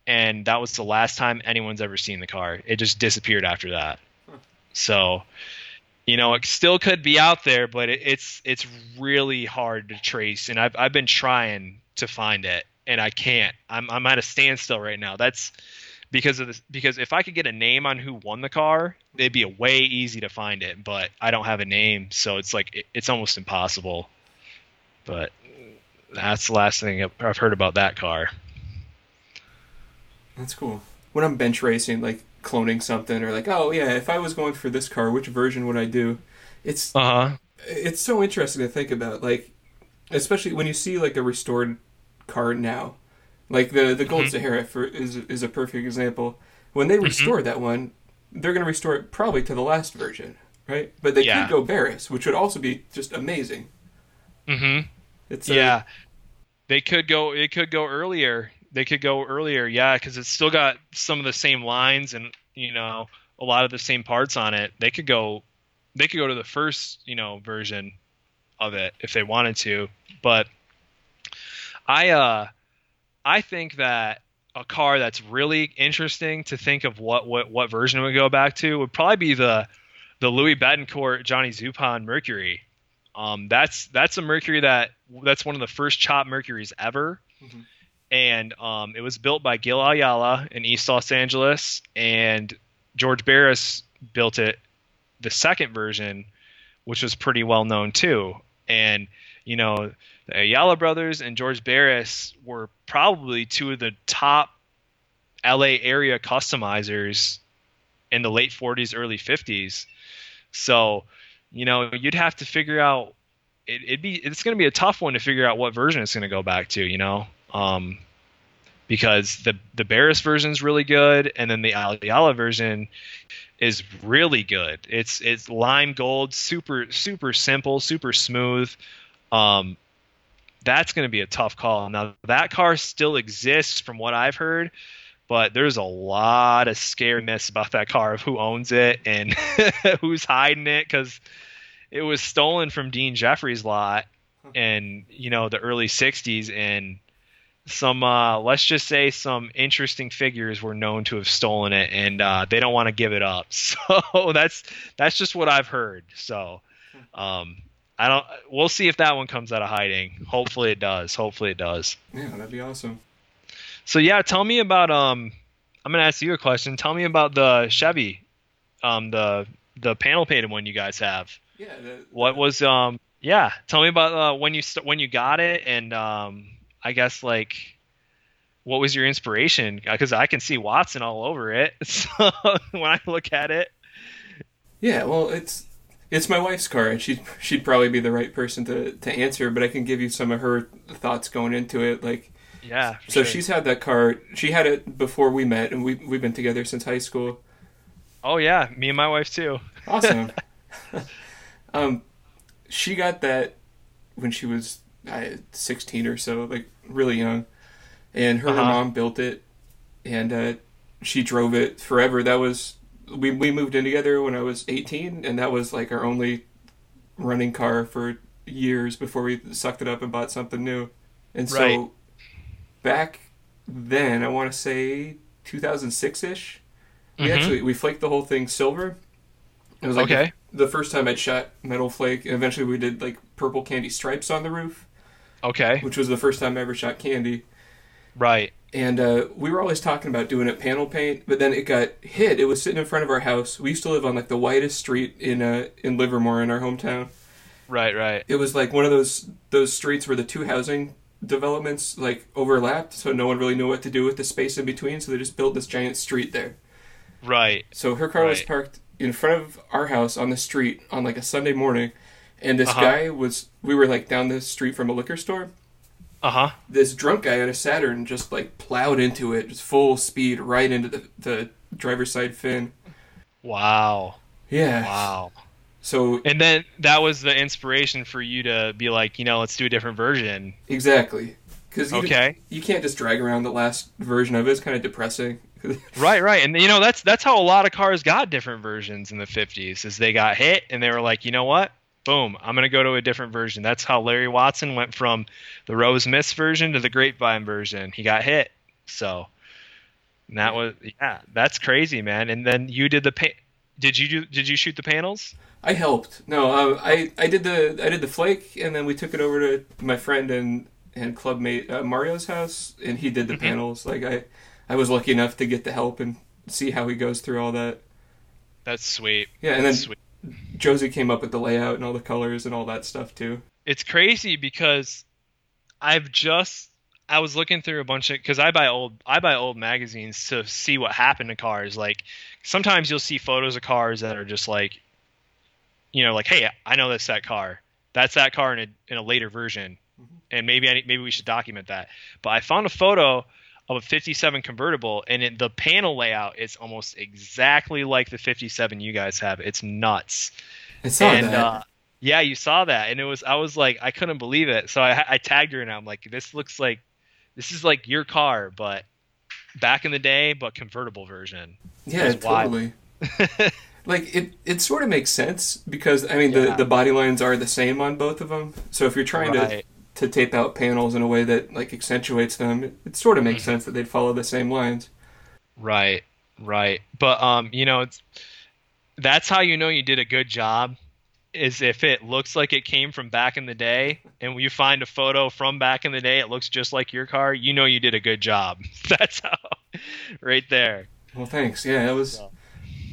and that was the last time anyone's ever seen the car. It just disappeared after that. So, you know, it still could be out there, but it, it's it's really hard to trace, and I've I've been trying to find it, and I can't. I'm I'm at a standstill right now. That's because of this because if I could get a name on who won the car, it'd be a way easy to find it. But I don't have a name, so it's like it, it's almost impossible. But that's the last thing I've- I've heard about that car. That's cool. When I'm bench racing, like cloning something, or like, oh yeah, if I was going for this car, which version would I do? It's Uh huh. it's so interesting to think about, like, especially when you see like a restored car now, like the the Gold Mhm. Sahara for, is is a perfect example. When they restore that one, they're gonna restore it probably to the last version, right? But they Yeah. could go Barris, which would also be just amazing. Mm-hmm. It's Yeah, they could go. It could go earlier. They could go earlier. Yeah, because it's still got some of the same lines and you know a lot of the same parts on it. They could go. They could go to the first you know version of it if they wanted to. But I uh I think that a car that's really interesting to think of what what what version would go back to would probably be the the Louis Betancourt Johnny Zupan Mercury. Um, that's that's a Mercury that that's one of the first chop Mercuries ever, Mhm. and um, it was built by Gil Ayala in East Los Angeles, and George Barris built it, the second version, which was pretty well known too. And you know, the Ayala brothers and George Barris were probably two of the top LA area customizers in the late 40s, early 50s. So, you know, you'd have to figure out. It, it'd be it's going to be a tough one to figure out what version it's going to go back to. You know, um, because the the Barris version is really good, and then the Ayala version is really good. It's it's lime gold, super super simple, super smooth. Um, that's going to be a tough call. Now that car still exists from what I've heard, but there's a lot of scariness about that car of who owns it and [LAUGHS] who's hiding it because it was stolen from Dean Jeffries' lot in you know the early 60s and some uh, let's just say some interesting figures were known to have stolen it and uh, they don't want to give it up. [LAUGHS] So that's that's just what i've heard so um, i don't we'll see if that one comes out of hiding. Hopefully it does. Hopefully it does. Yeah, that'd be awesome. So yeah tell me about um i'm gonna ask you a question tell me about the chevy um the the panel painted one you guys have Yeah. The, what was um yeah tell me about uh, when you st- when you got it and um i guess like what was your inspiration because i can see watson all over it [LAUGHS] so when i look at it Yeah, well, it's it's my wife's car, and she she'd probably be the right person to to answer. But I can give you some of her thoughts going into it. Like, yeah so sure. she's had that car. She had it before we met, and we we've been together since high school. oh yeah me and my wife too Awesome. [LAUGHS] [LAUGHS] um, she got that when she was uh, 16 or so, like really young, and her, her Uh-huh. mom built it, and uh, she drove it forever. That was we we moved in together when I was 18, and that was like our only running car for years before we sucked it up and bought something new. And so Right. Back then, I want to say 2006 ish. We Mhm. actually we flaked the whole thing silver. It was like Okay. the, the first time I'd shot metal flake, and eventually we did like purple candy stripes on the roof, okay which was the first time I ever shot candy. right And uh, we were always talking about doing it panel paint, but then it got hit. It was sitting in front of our house. We used to live on like the widest street in uh, in Livermore in our hometown. right right It was like one of those those streets where the two housing developments like overlapped, so no one really knew what to do with the space in between. So they just built this giant street there. right So her car was parked in front of our house on the street on like a Sunday morning, and this Uh-huh. guy was. We were like down the street from a liquor store. uh-huh This drunk guy on a Saturn just like plowed into it, just full speed right into the the driver's side fin. wow Yeah. wow So and then that was the inspiration for you to be like you know let's do a different version exactly, because you, okay you can't just drag around the last version of it. It's kind of depressing. [LAUGHS] Right, right, and you know that's that's how a lot of cars got different versions in the '50s. Is they got hit and they were like, you know what? Boom, I'm gonna go to a different version. That's how Larry Watson went from the Rose Mist version to the Grapevine version. He got hit, so and that was yeah, that's crazy, man. And then you did the paint. Did you do? Did you shoot the panels? I helped. No, uh, I I did the I did the flake, and then we took it over to my friend and and clubmate uh, Mario's house, and he did the Mhm. panels. Like I I was lucky enough to get the help and see how he goes through all that. That's sweet. Yeah, and then sweet. Josie came up with the layout and all the colors and all that stuff too. It's crazy because I've just I was looking through a bunch of because I buy old I buy old magazines to see what happened to cars. Like sometimes you'll see photos of cars that are just like, you know, like hey, I know that's that car. That's that car in a in a later version, and maybe I, maybe we should document that. But I found a photo of a 57 convertible, and it, the panel layout is almost exactly like the 57 you guys have. It's nuts I saw and that. uh, yeah, you saw that, and it was I was like I couldn't believe it. So I, I tagged her and I'm like, this looks like this is like your car, but back in the day, but convertible version. yeah, totally. [LAUGHS] like it it sort of makes sense because I mean Yeah. the the body lines are the same on both of them. So if you're trying to right. to tape out panels in a way that like accentuates them, it, it sort of makes Mm-hmm. sense that they'd follow the same lines. Right, right. But um, you know, it's that's how you know you did a good job is if it looks like it came from back in the day and you find a photo from back in the day it looks just like your car you know you did a good job [LAUGHS] that's how right there Well, thanks. Yeah, it was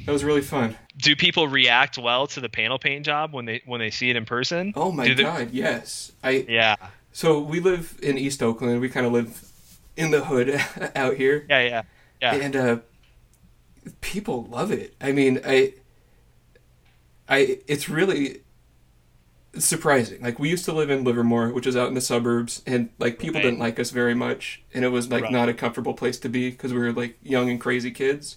that was really fun. do people react well to the panel paint job when they when they see it in person Oh my they- god, yes. I yeah so we live in East Oakland. We kind of live in the hood [LAUGHS] out here, yeah yeah yeah and uh, people love it. I mean, I, I, it's really surprising. Like we used to live in Livermore, which is out in the suburbs, and like people Right. didn't like us very much, and it was like Right. not a comfortable place to be because we were like young and crazy kids.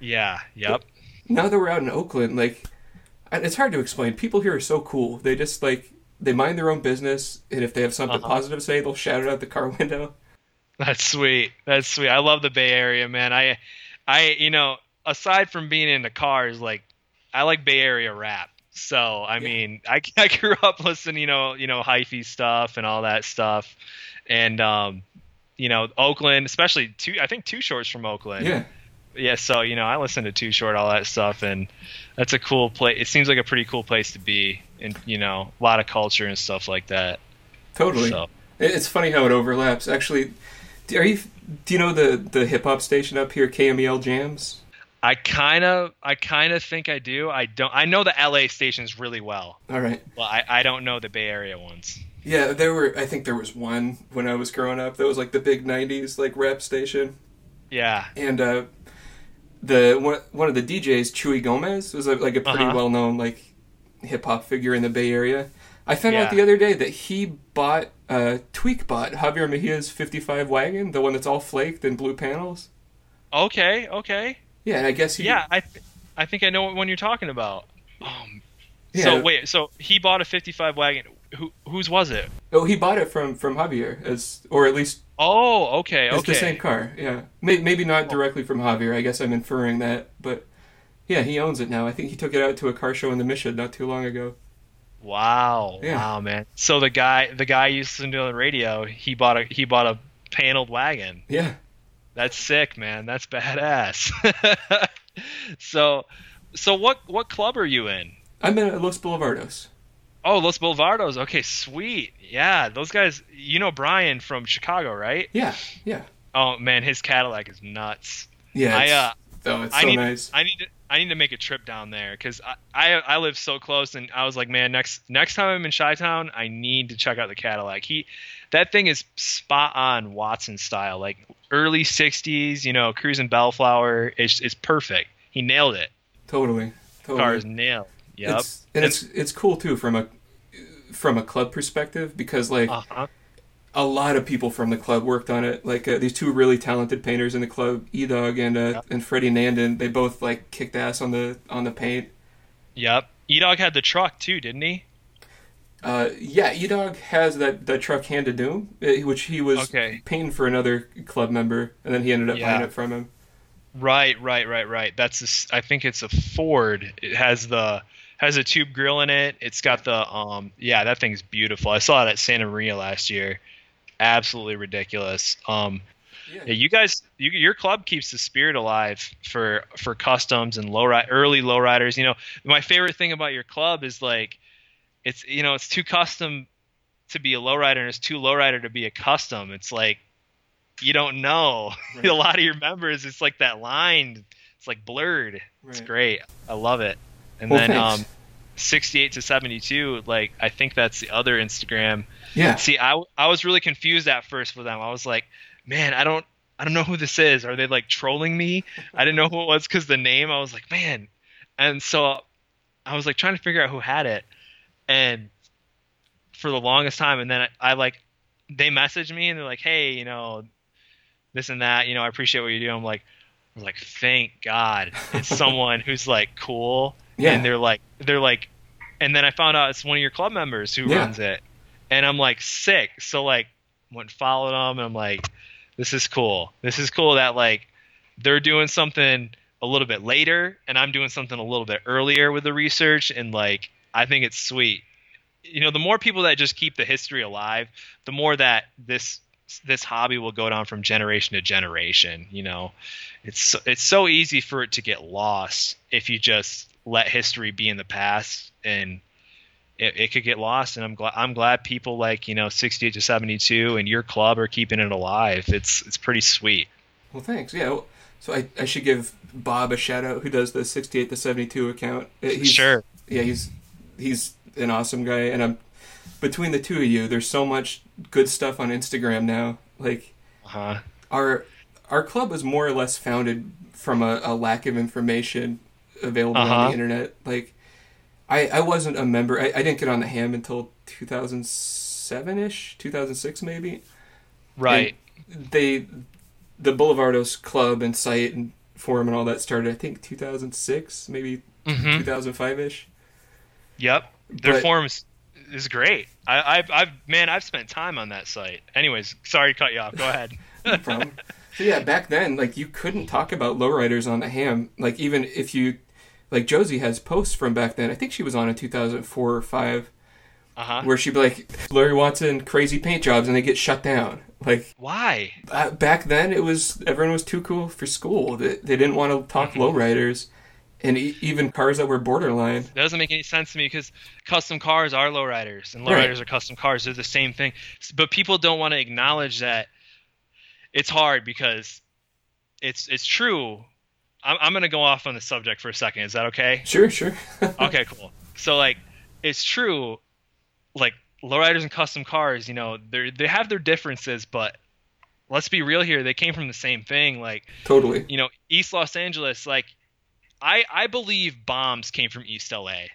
yeah yep now that we're out in Oakland, like it's hard to explain. People here are so cool. They just like they mind their own business, and if they have something Uh-huh. positive to say, they'll shout it out the car [LAUGHS] window. That's sweet. That's sweet. I love the Bay Area, man. I, I, you know, aside from being into cars, like I like Bay Area rap. So I Yeah. mean, I, [LAUGHS] I grew up listening, you know, you know, hyphy stuff and all that stuff, and um, you know, Oakland, especially two. I think Too Short's from Oakland. Yeah, Yeah. So you know, I listen to Too Short, all that stuff, and that's a cool place. It seems like a pretty cool place to be, and you know, a lot of culture and stuff like that. totally. So It's funny how it overlaps. Actually, do- are you? Do you know the the hip hop station up here, KMEL Jams? I kind of, I kind of think I do. I don't. I know the LA stations really well, All right. Well, I, I don't know the Bay Area ones. Yeah, there were. I think there was one when I was growing up. That was like the big '90s like rap station, Yeah. and uh, the one one of the DJs, Chuy Gomez, was a, like a pretty Uh-huh. well known like hip hop figure in the Bay Area. I found out the other day that he bought uh, Tweak bought Javier Mejia's '55 wagon, the one that's all flaked and blue panels. Okay. Okay. Yeah, and I guess he. Yeah. I, th- I think I know what one you're talking about. Um. Yeah. So wait. So he bought a '55 wagon. Who whose was it? Oh, he bought it from from Javier, as or at least Oh. Okay. it's Okay. the same car. Yeah, May, maybe not directly from Javier. I guess I'm inferring that, but yeah, he owns it now. I think he took it out to a car show in the Mission not too long ago. Wow. Yeah. Wow, man. So the guy, the guy you listened to on the radio, he bought a he bought a paneled wagon. Yeah. That's sick, man. That's badass. [LAUGHS] so, so what what club are you in? I'm in Los Boulevardos. Oh, Los Boulevardos. Okay, sweet. Yeah, those guys. You know Brian from Chicago, right? Yeah, yeah, Oh man, his Cadillac is nuts. yeah. I uh, oh, it's I so need nice. I need to I need to make a trip down there because I, I I live so close and I was like, man, next next time I'm in Chi Town, I need to check out the Cadillac. He that thing is spot on Watson style, like early '60s, you know, cruising Bellflower. It's it's perfect. He nailed it. Totally, totally. Car is nailed. Yep. It's, and it's it's cool too from a from a club perspective because like Uh huh. a lot of people from the club worked on it. Like uh, these two really talented painters in the club, E Dog and uh, Yeah. and Freddie Nandon. They both like kicked ass on the on the paint. Yep. E Dog had the truck too, didn't he? Uh, yeah, E Dog has that, that truck handed to Doom, uh, which he was Okay. painting for another club member, and then he ended up Yeah. buying it from him. Right, right, right, right. That's a I think it's a Ford. It has the has a tube grill in it. It's got the um yeah, that thing's beautiful. I saw it at Santa Maria last year. Absolutely ridiculous. Um Yeah. Yeah, you guys, you, your club keeps the spirit alive for for customs and low early lowriders. You know, my favorite thing about your club is like, it's you know, it's too custom to be a lowrider and it's too lowrider to be a custom. It's like you don't know [LAUGHS] Right. a lot of your members. It's like that line. It's like blurred. It's great. I love it. And Well, then thanks. um, 68 to 72, like I think that's the other Instagram. Yeah. See, I I was really confused at first with them. I was like, man, I don't I don't know who this is. Are they like trolling me? I didn't know who it was because the name. I was like, man, and so I was like trying to figure out who had it, and for the longest time, and then I, I like they messaged me and they're like, hey, you know, this and that. You know, I appreciate what you do. I'm like, I was like, thank God, it's [LAUGHS] someone who's like cool Yeah. and they're like they're like and then i found out it's one of your club members who Yeah. runs it. And i'm like sick. So like went and followed them and i'm like this is cool. This is cool that like they're doing something a little bit later and i'm doing something a little bit earlier with the research and like i think it's sweet. You know the more people that just keep the history alive the more that this this hobby will go down from generation to generation you know? It's so, it's so easy for it to get lost if you just let history be in the past and it, it could get lost and I'm glad I'm glad people like you know 68 to 72 and your club are keeping it alive it's it's pretty sweet Well, thanks. Yeah. well, So I, I should give Bob a shout out who does the 68 to 72 account. Uh, He's, sure Yeah, he's he's an awesome guy, and I'm between the two of you. There's so much good stuff on Instagram now. Like uh-huh our our club was more or less founded from a, a lack of information available on Uh-huh. the internet. Like I I wasn't a member. I, I didn't get on the HAMB until 2007 ish, 2006 maybe. right They the Boulevardos club and site and forum and all that started. I think 2006, maybe hmm 2005 ish. yep their But- forums is great I, I've I've man I've spent time on that site anyways sorry to cut you off go ahead [LAUGHS] No problem. so yeah, back then, like you couldn't talk about lowriders on the HAMB. Like even if you, like Josie has posts from back then. I think she was on in 2004 or five, uh-huh where she'd be like, Larry Watson, crazy paint jobs, and they get shut down. Like why uh, back then, it was everyone was too cool for school. They, they didn't want to talk lowriders, and e- even cars that were borderline. That doesn't make any sense to me because custom cars are lowriders and Right. lowriders are custom cars. They're the same thing. But people don't want to acknowledge that it's hard because it's it's true. I'm, I'm going to go off on the subject for a second. Is that okay? Sure, sure. [LAUGHS] okay, cool. So like, it's true. Like lowriders and custom cars, you know, they they have their differences, but let's be real here. They came from the same thing. Like totally. you know, East Los Angeles, like I I believe bombs came from East LA.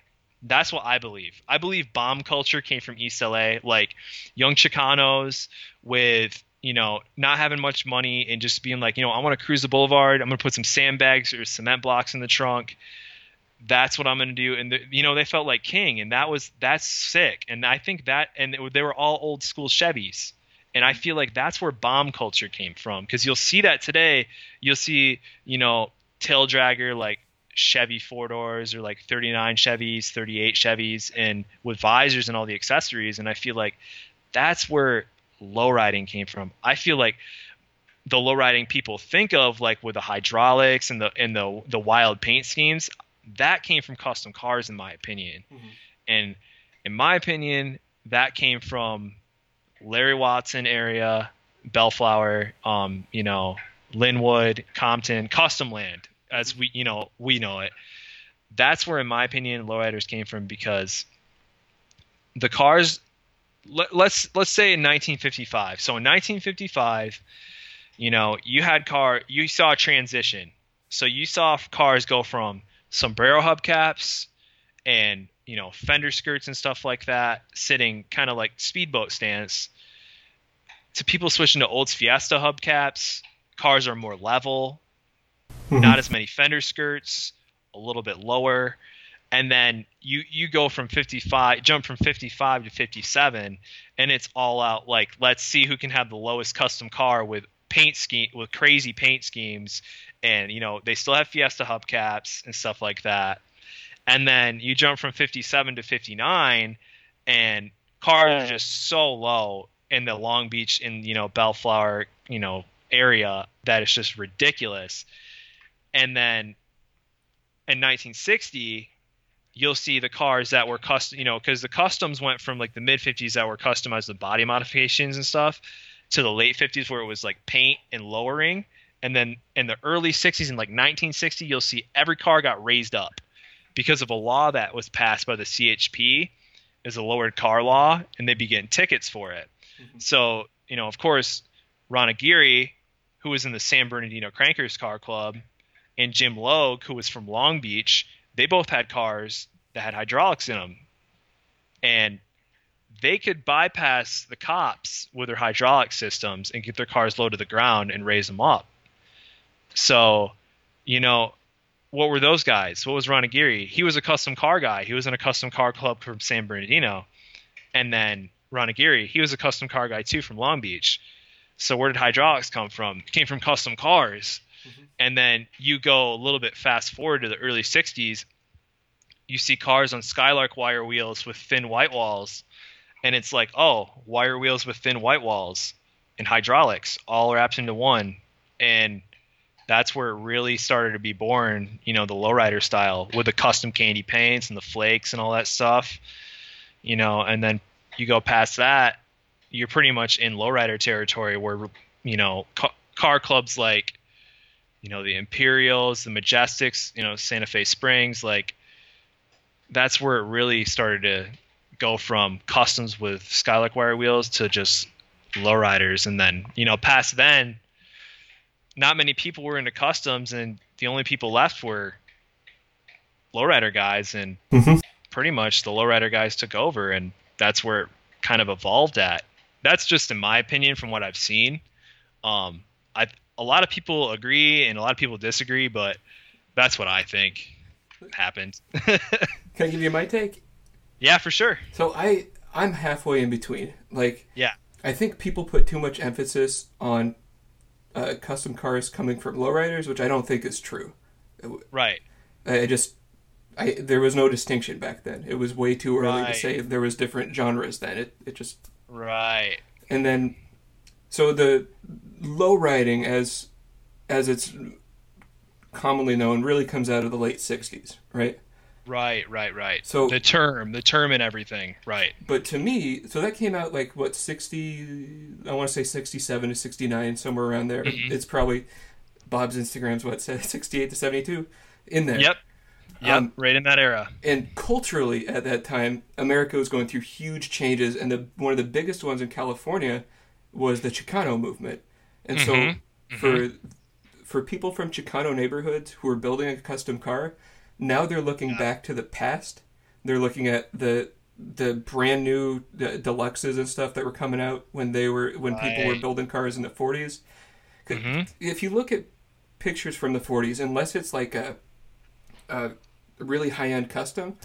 That's what I believe. I believe bomb culture came from East LA, like young Chicanos with you know not having much money and just being like, you know, I want to cruise the boulevard. I'm gonna put some sandbags or cement blocks in the trunk. That's what I'm gonna do, and the, you know they felt like king, and that was that's sick. And I think that, and they were all old school Chevys, and I feel like that's where bomb culture came from because you'll see that today. You'll see, you know, tail dragger like Chevy four doors or like 39 Chevys, 38 Chevys, and with visors and all the accessories. And I feel like that's where lowriding came from. I feel like the lowriding people think of like with the hydraulics and the and the the wild paint schemes that came from custom cars in my opinion Mhm. and in my opinion that came from larry watson area bellflower um you know Lynwood compton custom land as we you know we know it that's where in my opinion lowriders came from because the cars let, let's let's say in 1955 so in 1955 you know you had car you saw a transition. So you saw cars go from sombrero hubcaps and you know fender skirts and stuff like that sitting kind of like speedboat stance to people switching to Olds Fiesta hubcaps. Cars are more level mm-hmm. not as many fender skirts, a little bit lower, and then you you go from 55, jump from 55 to 57, and it's all out like let's see who can have the lowest custom car with paint scheme with crazy paint schemes, and you know they still have Fiesta hubcaps and stuff like that, and then you jump from 57 to 59, and cars are just so low in the Long Beach in you know Bellflower, you know area that is just ridiculous. And then in 1960, you'll see the cars that were custom, you know, because the customs went from like the mid 50s that were customized with body modifications and stuff to the late 50s where it was like paint and lowering. And then in the early 60s, in like 1960, you'll see every car got raised up because of a law that was passed by the CHP is a lowered car law, and they'd be getting tickets for it. Mm-hmm. So, you know, of course, Ron Aguirre, who was in the San Bernardino Crankers Car Club, and Jim Logue, who was from Long Beach, they both had cars that had hydraulics in them. And they could bypass the cops with their hydraulic systems and get their cars low to the ground and raise them up. So, you know, what were those guys? What was Ron Aguirre? He was a custom car guy. He was in a custom car club from San Bernardino. And then Ron Aguirre, he was a custom car guy too from Long Beach. So where did hydraulics come from? It came from custom cars. Mm-hmm. And then you go a little bit fast forward to the early 60s, you see cars on Skylark wire wheels with thin white walls. And it's like, oh, wire wheels with thin white walls and hydraulics all wrapped into one. And that's where it really started to be born, you know, the lowrider style with the custom candy paints and the flakes and all that stuff. You know, and then you go past that, you're pretty much in lowrider territory where, you know, ca- car clubs like you know the Imperials, the Majestics, you know Santa Fe Springs, like that's where it really started to go from customs with Skylark wire wheels to just lowriders, and then you know past then, not many people were into customs, and the only people left were lowrider guys, and mm-hmm. pretty much the lowrider guys took over, and that's where it kind of evolved at. That's just in my opinion from what I've seen. Um, I a lot of people agree and a lot of people disagree, but that's what I think happened. [LAUGHS] Can I give you my take? Yeah, for sure. So I I'm halfway in between. Like yeah, I think people put too much emphasis on uh, custom cars coming from lowriders, which I don't think is true. Right. I just I there was no distinction back then. It was way too early right. to say there was different genres then. It it just right. And then so the low riding, as as it's commonly known, really comes out of the late '60s, right? Right, right, right. So the term, the term, and everything, right? But to me, so that came out like what '60? I want to say '67 to '69, somewhere around there. Mm-hmm. It's probably Bob's Instagram's what said '68 to '72 in there. Yep. Yep, um, right in that era. And culturally, at that time, America was going through huge changes, and the one of the biggest ones in California was the Chicano movement. And mm-hmm. so mm-hmm. for for people from Chicano neighborhoods who are building a custom car, now they're looking yeah. back to the past. They're looking at the the brand new the deluxes and stuff that were coming out when they were when right. people were building cars in the 40s. Mm-hmm. If you look at pictures from the 40s, unless it's like a, a really high end custom,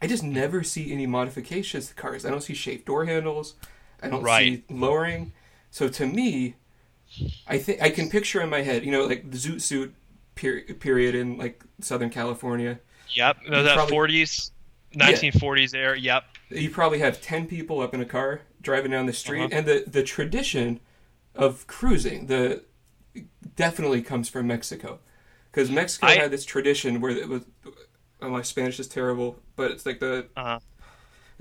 I just never see any modifications to cars. I don't see shaped door handles. I don't right. see lowering. So to me, I think I can picture in my head, you know, like the zoot suit period in like Southern California. Yep, no, that forties, nineteen forties era. Yep. You probably have ten people up in a car driving down the street, uh-huh. and the the tradition of cruising the definitely comes from Mexico, because Mexico I, had this tradition where it was. Oh, my Spanish is terrible, but it's like the uh-huh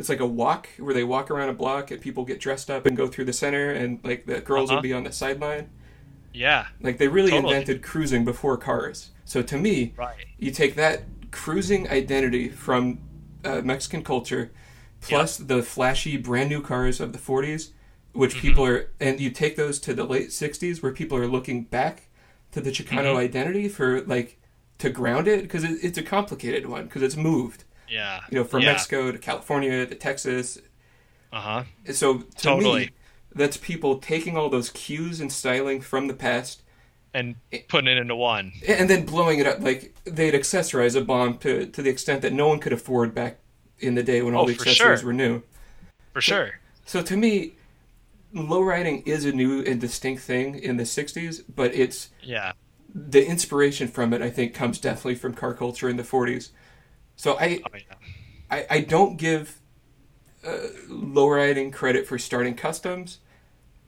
it's like a walk where they walk around a block and people get dressed up and go through the center and like the girls uh-huh. will be on the sideline. Yeah. Like they really totally. invented cruising before cars. So to me, right. you take that cruising identity from uh, Mexican culture plus yep. the flashy brand new cars of the 40s which mm-hmm. people are and you take those to the late 60s where people are looking back to the Chicano mm-hmm. identity for like to ground it because it, it's a complicated one because it's moved yeah. You know, from yeah. Mexico to California to Texas. Uh huh. So to totally. me, that's people taking all those cues and styling from the past and putting it into one, and then blowing it up. Like they'd accessorize a bomb to to the extent that no one could afford back in the day when all oh, the accessories sure. were new. For so, sure. So to me, lowriding is a new and distinct thing in the '60s, but it's yeah. The inspiration from it, I think, comes definitely from car culture in the '40s. So I, oh, yeah. I, I don't give uh, lowriding credit for starting customs.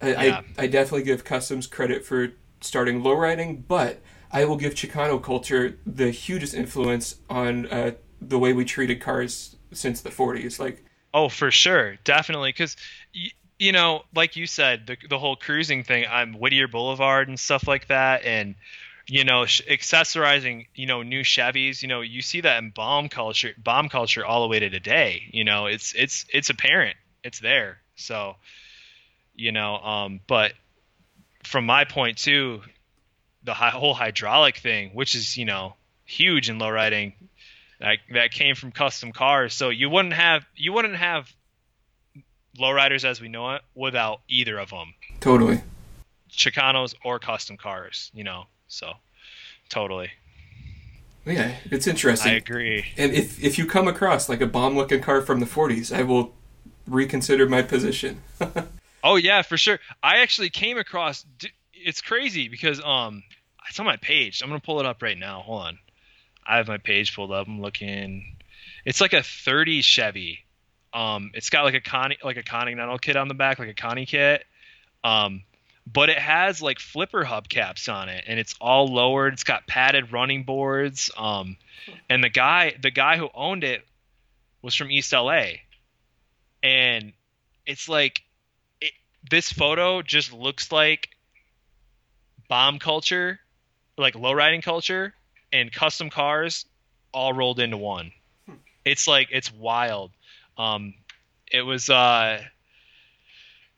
I, yeah. I, I definitely give customs credit for starting lowriding, but I will give Chicano culture the hugest influence on uh, the way we treated cars since the 40s. Like, Oh, for sure, definitely, because y- you know, like you said, the the whole cruising thing on Whittier Boulevard and stuff like that, and you know, sh- accessorizing, you know, new Chevys. You know, you see that in bomb culture, bomb culture, all the way to today. You know, it's it's it's apparent, it's there. So, you know, um, but from my point too, the whole hydraulic thing, which is you know huge in lowriding, that that came from custom cars. So you wouldn't have you wouldn't have lowriders as we know it without either of them, totally. Chicanos or custom cars. You know, so totally, Yeah, it's interesting. I agree. And if if you come across like a bomb looking car from the 40s, I will reconsider my position. [LAUGHS] Oh yeah, for sure. I actually came across. It's crazy because um, it's on my page. I'm gonna pull it up right now. Hold on. I have my page pulled up. I'm looking. It's like a 30 Chevy. Um, it's got like a Connie like a Continental kit on the back, like a Connie kit. Um, but it has like flipper hubcaps on it, and it's all lowered. It's got padded running boards. Um, and the guy the guy who owned it was from East LA, and it's like this photo just looks like bomb culture, like lowriding culture, and custom cars all rolled into one. It's like it's wild. Um, it was uh,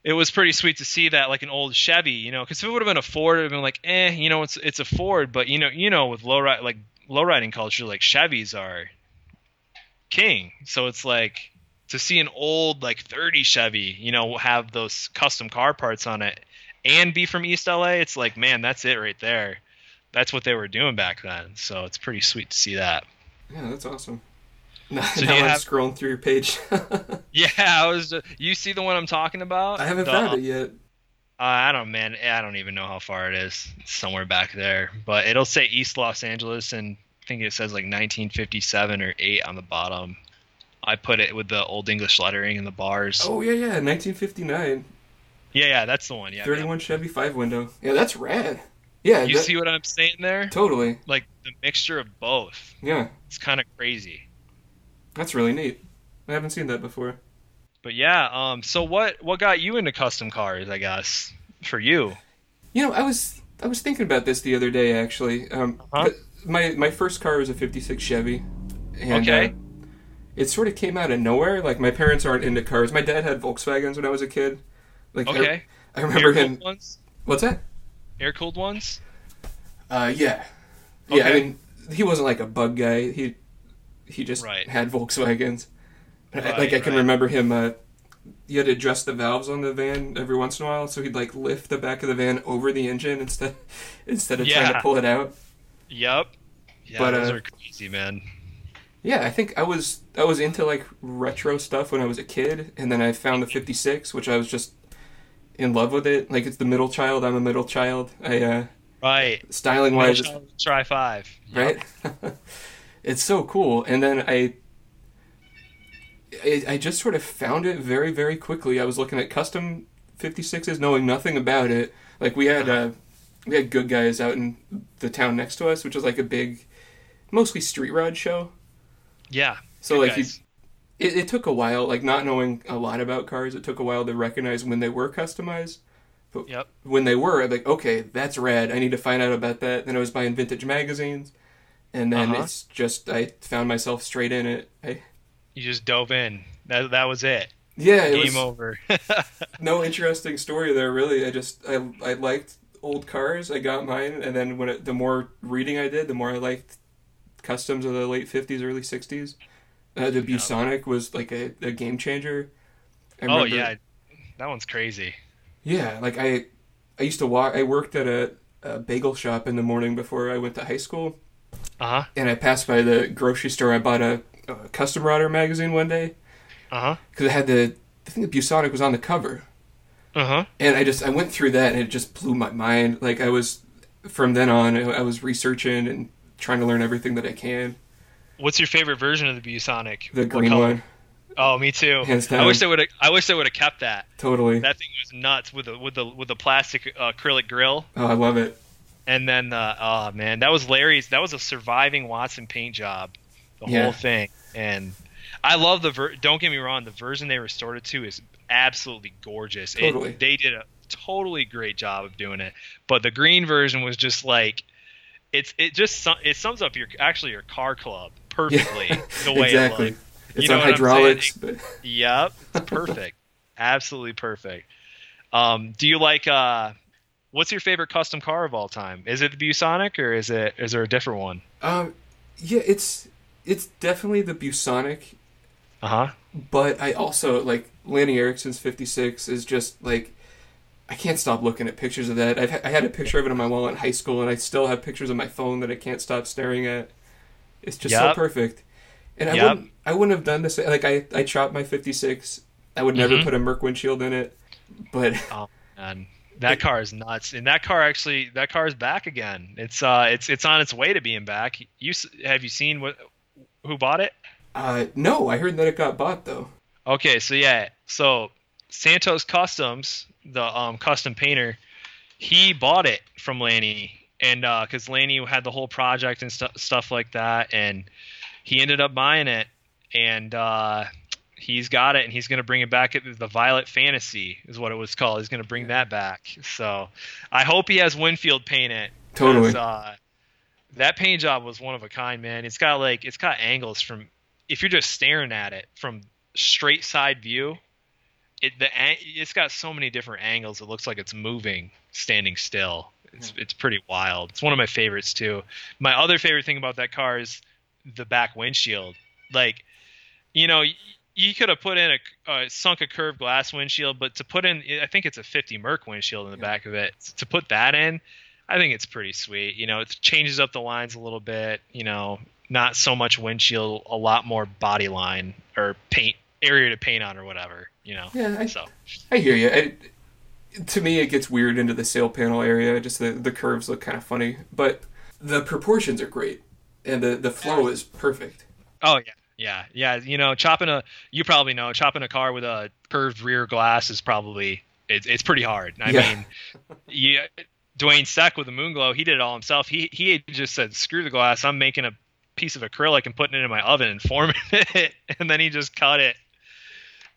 it was pretty sweet to see that like an old Chevy, you know, because if it would have been a Ford, it would have been like, eh, you know, it's it's a Ford, but you know, you know, with low ride like lowriding culture, like Chevys are king. So it's like to see an old like 30 Chevy, you know, have those custom car parts on it and be from East LA, it's like, man, that's it right there. That's what they were doing back then. So it's pretty sweet to see that. yeah, that's awesome. Now, So now you I'm have- scrolling through your page. [LAUGHS] Yeah, I was. You see the one I'm talking about? I haven't The- found it yet. Uh, I don't, man. I don't even know how far it is. It's somewhere back there, but it'll say East Los Angeles, and I think it says like 1957 or eight on the bottom. I put it with the old English lettering and the bars. Oh yeah, yeah, 1959, Yeah, yeah, that's the one. Yeah. 31 Chevy five window. Yeah, that's rad. Yeah, yeah. You that- see what I'm saying there? totally. Like the mixture of both. Yeah, It's kind of crazy. That's really neat. I haven't seen that before. But yeah, um, so what what got you into custom cars? I guess for you. You know, I was I was thinking about this the other day actually. Um, Uh-huh. my my first car was a '56 Chevy, and Okay. uh, it sort of came out of nowhere. Like my parents aren't into cars. My dad had Volkswagens when I was a kid. Like I- Okay. I, remember Air him. ones. What's that? Air cooled ones. Uh, yeah, yeah. I mean, he wasn't like a bug guy. He he just Right. had Volkswagens. Right, like I can right. remember him. Uh, you had to adjust the valves on the van every once in a while, so he'd like lift the back of the van over the engine instead [LAUGHS] instead of trying to pull it out. Yep. Yeah, But, those uh, are crazy, man. Yeah, I think I was I was into like retro stuff when I was a kid, and then I found the '56, which I was just in love with it. Like it's the middle child. I'm a middle child. I uh, Right. styling wise, Tri-Five. right? [LAUGHS] it's so cool. And then I, I, I just sort of found it very, very quickly. I was looking at custom 56s, knowing nothing about it. Like we had, uh, we had Goodguys out in the town next to us, which was like a big, mostly street rod show. Yeah. So like you, it, it took a while, like not knowing a lot about cars, it took a while to recognize when they were customized. But Yep. when they were, I'm like, okay, that's rad. I need to find out about that. Then I was buying vintage magazines, and then Uh-huh. it's just I found myself straight in it. I, You just dove in. That that was it. yeah, it Game over. [LAUGHS] no interesting story there really. I just I I liked old cars. I got mine, and then when it, the more reading I did, the more I liked customs of the late '50s, early '60s. Uh, the Busonic was like a, a game changer. I oh remember- yeah. That one's crazy. Yeah, like I, I used to walk. I worked at a, a bagel shop in the morning before I went to high school, Uh huh. and I passed by the grocery store. I bought a, a Custom Rodder magazine one day Uh huh. because it had the. I think the Busonic was on the cover, Uh huh. and I just I went through that, and it just blew my mind. Like I was, from then on, I I was researching and trying to learn everything that I can. What's your favorite version of the Busonic? The green one, Oh, me too. Hands I wish they would. I wish they would have kept that. totally. That thing was nuts with the with the with the plastic uh, acrylic grill. oh, I love it. And then uh, oh man, that was Larry's. That was a surviving Watson paint job, the Yeah. whole thing. And I love the. Ver- don't get me wrong, the version they restored it to is absolutely gorgeous. It- Totally. they did a totally great job of doing it. But the green version was just like, it's it just it sums up your actually your car club perfectly the way exactly. it looked. It's You know on what I'm saying? hydraulics, but Yep, it's perfect, absolutely perfect. Um, do you like uh, what's your favorite custom car of all time? Is it the Busonic or is it is there a different one? um, yeah, it's it's definitely the Busonic, Uh huh. but I also like Lanny Erickson's 56 is just like I can't stop looking at pictures of that. I've, ha- I had a picture of it on my wall in high school, and I still have pictures on my phone that I can't stop staring at. It's just so perfect. And I Yep. wouldn't I wouldn't have done this like I I chopped my 56. I would never Mhm. put a Merc windshield in it, but And that car is nuts. And that car actually, that car is back again. It's uh, it's it's on its way to being back. You have you seen what who bought it? uh, no, I heard that it got bought though. Okay, so yeah, so Santos Customs, the um, custom painter, he bought it from Lanny, and because Lanny had the whole project and stu- stuff like that, and he ended up buying it, and uh, he's got it, and he's gonna bring it back. The Violet Fantasy is what it was called. He's gonna bring that back. So I hope he has Winfield paint it. Totally. Uh, that paint job was one of a kind, man. It's got like it's got angles from if you're just staring at it from straight side view, It the it's got so many different angles. It looks like it's moving, standing still. It's it's pretty wild. It's one of my favorites too. My other favorite thing about that car is the back windshield. Like, you know, you could have put in a uh, sunk a curved glass windshield, but to put in, I think it's a 50 Merc windshield in the Yeah. back of it. To put that in, I think it's pretty sweet. You know, it changes up the lines a little bit. You know, not so much windshield, a lot more body line or paint area to paint on or whatever. You know. Yeah, I, So I hear you. I, to me, it gets weird into the sail panel area. Just the, the curves look kind of funny, but the proportions are great, and the, the flow is perfect. Oh yeah, yeah, yeah. You know, chopping a you probably know chopping a car with a curved rear glass is probably it's it's pretty hard. I Yeah. mean, yeah. Dwayne Seck with the Moonglow, he did it all himself. He he just said, "Screw the glass. I'm making a piece of acrylic and putting it in my oven and forming [LAUGHS] it," and then he just cut it.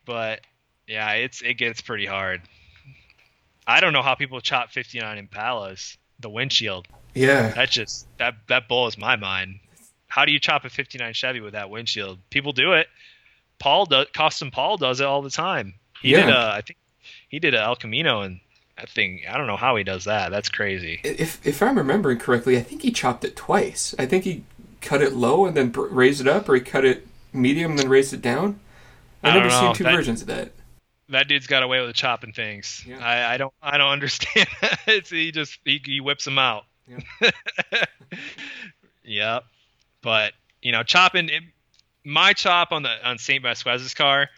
But yeah, it's it gets pretty hard. I don't know how people chop 59 Impalas, the windshield. Yeah, That just that that blows my mind. How do you chop a 59 Chevy with that windshield? People do it. Paul does. Custom Paul does it all the time. He Yeah. did a, I think he did a El Camino and that thing. I don't know how he does that. That's crazy. if if I'm remembering correctly, I think he chopped it twice. I think he cut it low and then br- raised it up, or he cut it medium and then raised it down. I've I never know. seen two That- versions of that. That dude's got away with chopping things. Yeah. I, I don't I don't [LAUGHS] understand. [LAUGHS] it's, he just he, he whips them out. yep. [LAUGHS] But you know, chopping it, my chop on the on Saint Vasquez's car,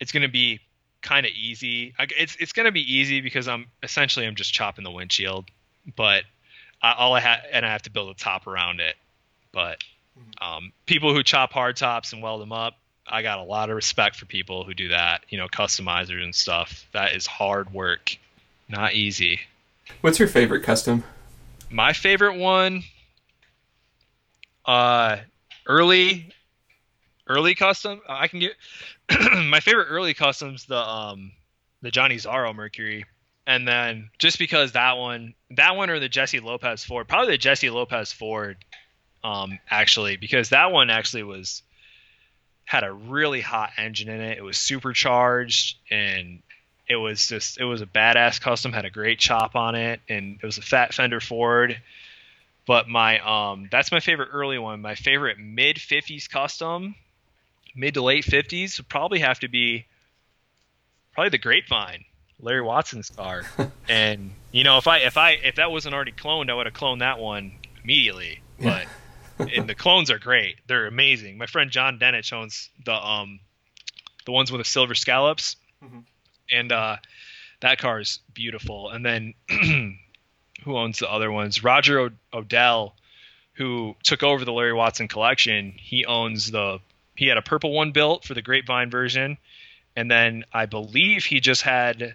it's gonna be kind of easy. I, it's it's gonna be easy because I'm essentially I'm just chopping the windshield, but I, all I have and I have to build a top around it. But um, people who chop hard tops and weld them up, I got a lot of respect for people who do that. You know, customizers and stuff. That is hard work, not easy. What's your favorite custom? My favorite one, uh, early, early custom. I can get [CLEARS THROAT] my favorite early customs the um the Johnny Zaro Mercury, and then just because that one, that one or the Jesse Lopez Ford, probably the Jesse Lopez Ford, um, actually because that one actually was had a really hot engine in it. It was supercharged and it was just it was a badass custom had a great chop on it and it was a fat fender ford but my um that's my favorite early one. My favorite mid 50s custom mid to late 50s would probably have to be probably the grapevine larry watson's car. [LAUGHS] And you know if i if i if that wasn't already cloned i would have cloned that one immediately. But and the clones are great. They're amazing. My friend john denich owns the um the ones with the silver scallops. Mhm. and uh that car is beautiful. And then [CLEARS THROAT] who owns the other ones roger o- odell who took over the larry watson collection he owns the he had a purple one built for the grapevine version and then i believe he just had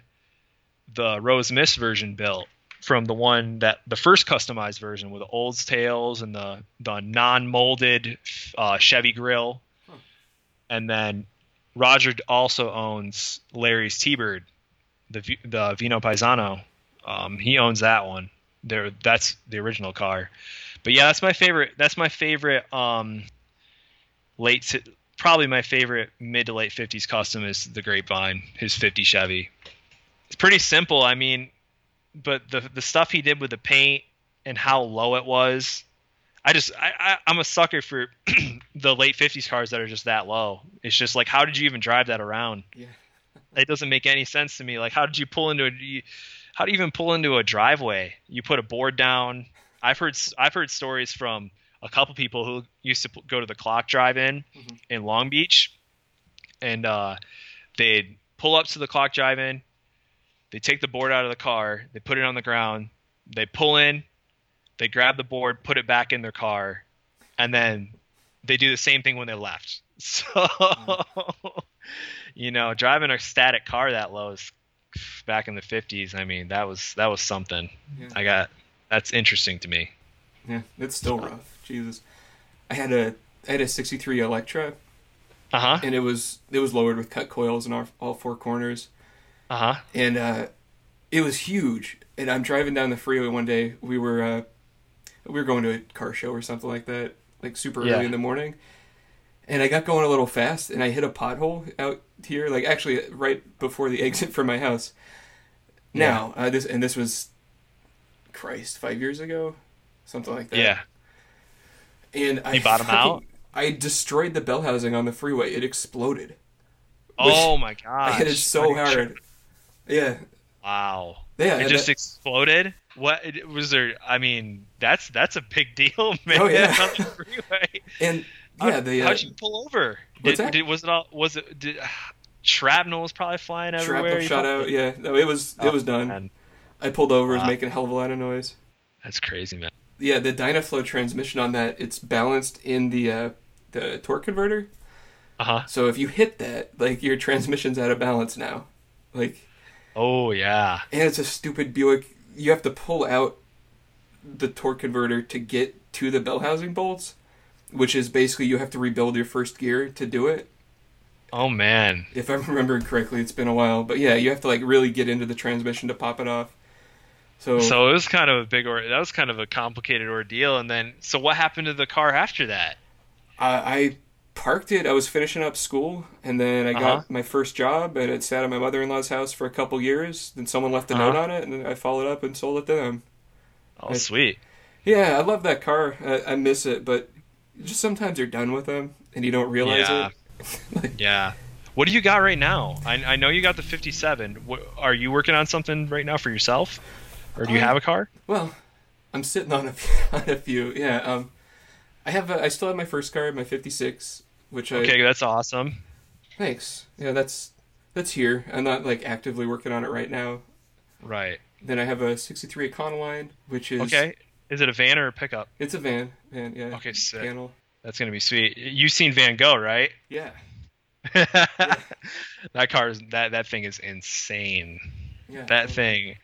the rose mist version built from the one that the first customized version with the Olds tails and the the non-molded uh, Chevy grill, Huh. and then Roger also owns Larry's T-Bird, the the Vino Paisano. Um, he owns that one. There, that's the original car. But yeah, that's my favorite. That's my favorite. Um, late, probably my favorite mid to late '50s custom is the Grapevine, his '50 Chevy. It's pretty simple. I mean, but the the stuff he did with the paint and how low it was, I just I, I I'm a sucker for [CLEARS THROAT] the late '50s cars that are just that low. It's just like, how did you even drive that around? Yeah. It doesn't make any sense to me. Like, how did you pull into a you, how do you even pull into a driveway? You put a board down. I've heard I've heard stories from a couple people who used to go to the Clock Drive-In Mhm. in Long Beach, and uh, they'd pull up to the Clock Drive-In. They take the board out of the car. They put it on the ground. They pull in. They grab the board, put it back in their car, and then they do the same thing when they left. [LAUGHS] So, [LAUGHS] you know, driving a static car that low is back in the 50s. I mean, that was that was something. Yeah. I got that's interesting to me. Yeah, it's still rough. Jesus, I had a I had a '63 Electra, Uh huh. and it was it was lowered with cut coils in all, all four corners, Uh huh. and uh, it was huge. And I'm driving down the freeway one day. We were uh, we were going to a car show or something like that, like super Yeah. early in the morning. And I got going a little fast, and I hit a pothole out here, like actually right before the [LAUGHS] exit from my house. Now, uh, this and this was, Christ, five years ago, something like that. Yeah. And I You bottom fucking- out? I destroyed the bell housing on the freeway. It exploded. Oh my god! I hit it so hard. Yeah, Wow. yeah. It just that- exploded. What was there? I mean, that's that's a big deal, man. [LAUGHS] Oh, yeah. on the freeway. and How- yeah, the uh, how'd you pull over? what's Did, that? did was it all? Was it? Did, [SIGHS] shrapnel was probably flying everywhere. shrapnel shot out. Yeah, no, it was it Oh, was done. man. I pulled over, it was making a hell of a lot of noise. That's crazy, man. Yeah, the Dynaflow transmission on that, it's balanced in the uh, the torque converter. Uh huh. So if you hit that, like your transmission's out of balance now. Like, Oh yeah. and it's a stupid Buick. You have to pull out the torque converter to get to the bell housing bolts, which is basically you have to rebuild your first gear to do it. Oh man. If I'm [LAUGHS] remembering correctly, it's been a while, but yeah, you have to like really get into the transmission to pop it off. So, So it was kind of a big or that was kind of a complicated ordeal. And then, so what happened to the car after that? I, I parked it. I was finishing up school, and then I got Uh-huh. my first job, and it sat at my mother-in-law's house for a couple years. Then someone left a Uh-huh. note on it, and then I followed up and sold it to them. Oh, I- sweet. Yeah, I love that car. I, I miss it, but just sometimes you're done with them, and you don't realize Yeah. it. [LAUGHS] Like, Yeah. What do you got right now? I, I know you got the 57. What, are you working on something right now for yourself, or do you Um, have a car? Well, I'm sitting on a few, [LAUGHS] on a few. Yeah, um, I have. A, I still have my first car, my '56, which I Okay, that's awesome. thanks. Yeah, that's that's here. I'm not like actively working on it right now. Right. Then I have a '63 Econoline, which is Okay. Is it a van or a pickup? It's a van, van. Yeah. Okay, sick. Panel. That's gonna be sweet. You've seen Van Gogh, right? Yeah. [LAUGHS] that car is that that thing is insane. Yeah. That thing,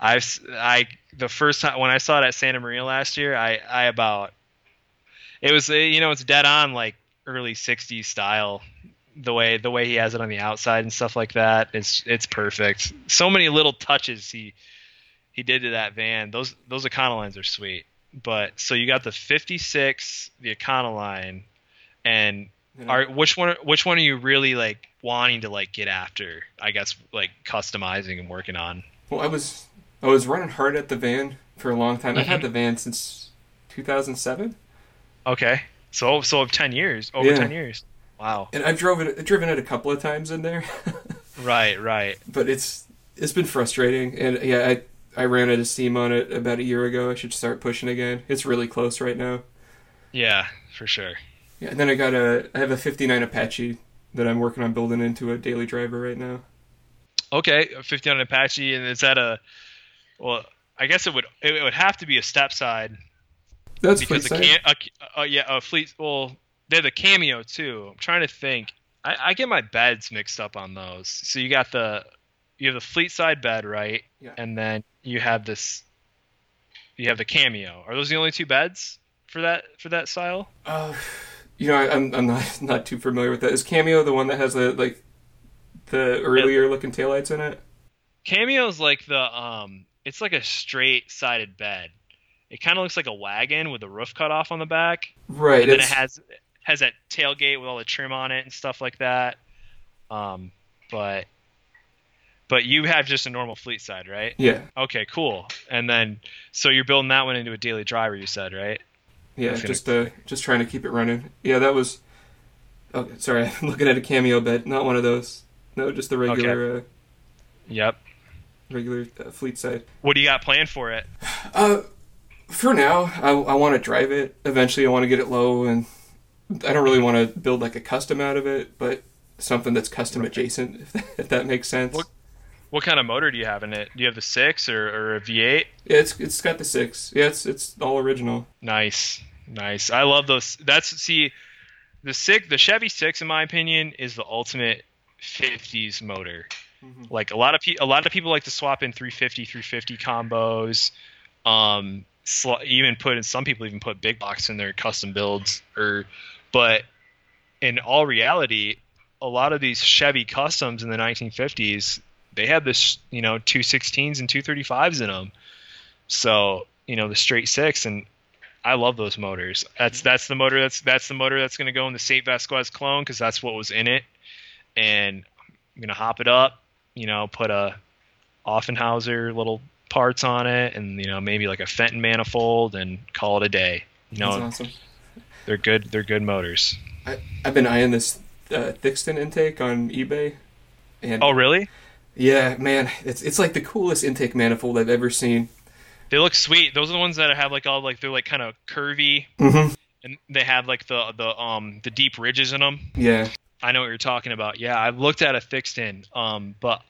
I've s- I the first time when I saw it at Santa Maria last year, I I about it was uh, you know it's dead on like early '60s style. The way the way he has it on the outside and stuff like that, it's it's perfect. So many little touches he he did to that van. Those those Econolines are sweet. But so you got the 56, the Econoline, and Yeah. are which one which one are you really like wanting to like get after? I guess like customizing and working on. Well, I was I was running hard at the van for a long time. I've had mm-hmm. the van since 2007, Okay, so so of ten years, over Yeah. ten years. Wow. and I've driven it, driven it a couple of times in there, [LAUGHS] Right, right. but it's it's been frustrating. And yeah, I I ran out of steam on it about a year ago. I should start pushing again. It's really close right now. Yeah, for sure. Yeah, and then I got a I have a 59 Apache that I'm working on building into a daily driver right now. Okay, a 59 Apache, and is that a? Well, I guess it would it would have to be a step side That's because the Fleetside. cam, a, uh, yeah, a fleet. Well, they're the cameo too. I'm trying to think. I, I get my beds mixed up on those. So you got the you have the fleet side bed, right? Yeah. And then you have this you have the Cameo. Are those the only two beds for that for that style? Uh, you know, I, I'm I'm not [LAUGHS] not too familiar with that. Is Cameo the one that has the like the earlier looking taillights in it? Cameo's like the um, it's like a straight sided bed. It kind of looks like a wagon with the roof cut off on the back, Right. and then it has has that tailgate with all the trim on it and stuff like that. Um, but but you have just a normal fleet side, right? yeah, Okay, cool. And then so you're building that one into a daily driver, you said, right? yeah. Gonna- Just uh, just trying to keep it running. Yeah, that was. Oh, sorry. [LAUGHS] I'm looking at a Cameo bed, not one of those. No, just the regular uh, Yep. regular uh, fleet side. What do you got planned for it? [SIGHS] Uh, for now, I, I want to drive it. Eventually, I want to get it low, and I don't really want to build like a custom out of it, but something that's custom adjacent, if [LAUGHS] that, if that makes sense. What- What kind of motor do you have in it? Do you have the six or, or a V8? Yeah, it's it's got the six. Yeah, it's it's all original. Nice, nice. I love those. That's see, the six, the Chevy Six, in my opinion, is the ultimate '50s motor. Mhm. Like a lot of pe- a lot of people like to swap in 350, 350 combos. Um, sl- even put in some people even put big box in their custom builds. Or, but in all reality, a lot of these Chevy customs in the 1950s, they had this, you know, 216s and 235s in them. So, you know, the straight six, and I love those motors. That's that's the motor that's that's the motor that's going to go in the Saint Vasquez clone because that's what was in it. And I'm gonna hop it up, you know, put a Offenhauser little parts on it, and you know maybe like a Fenton manifold, and call it a day. You know, awesome. they're good. They're good motors. I, I've been eyeing this uh, Thickstun intake on eBay, and Oh, really? Yeah, man, it's it's like the coolest intake manifold I've ever seen. They look sweet. Those are the ones that have like all like they're like kind of curvy, Mm-hmm. and they have like the the um the deep ridges in them. Yeah, I know what you're talking about. Yeah, I've looked at a Thickstun, um, but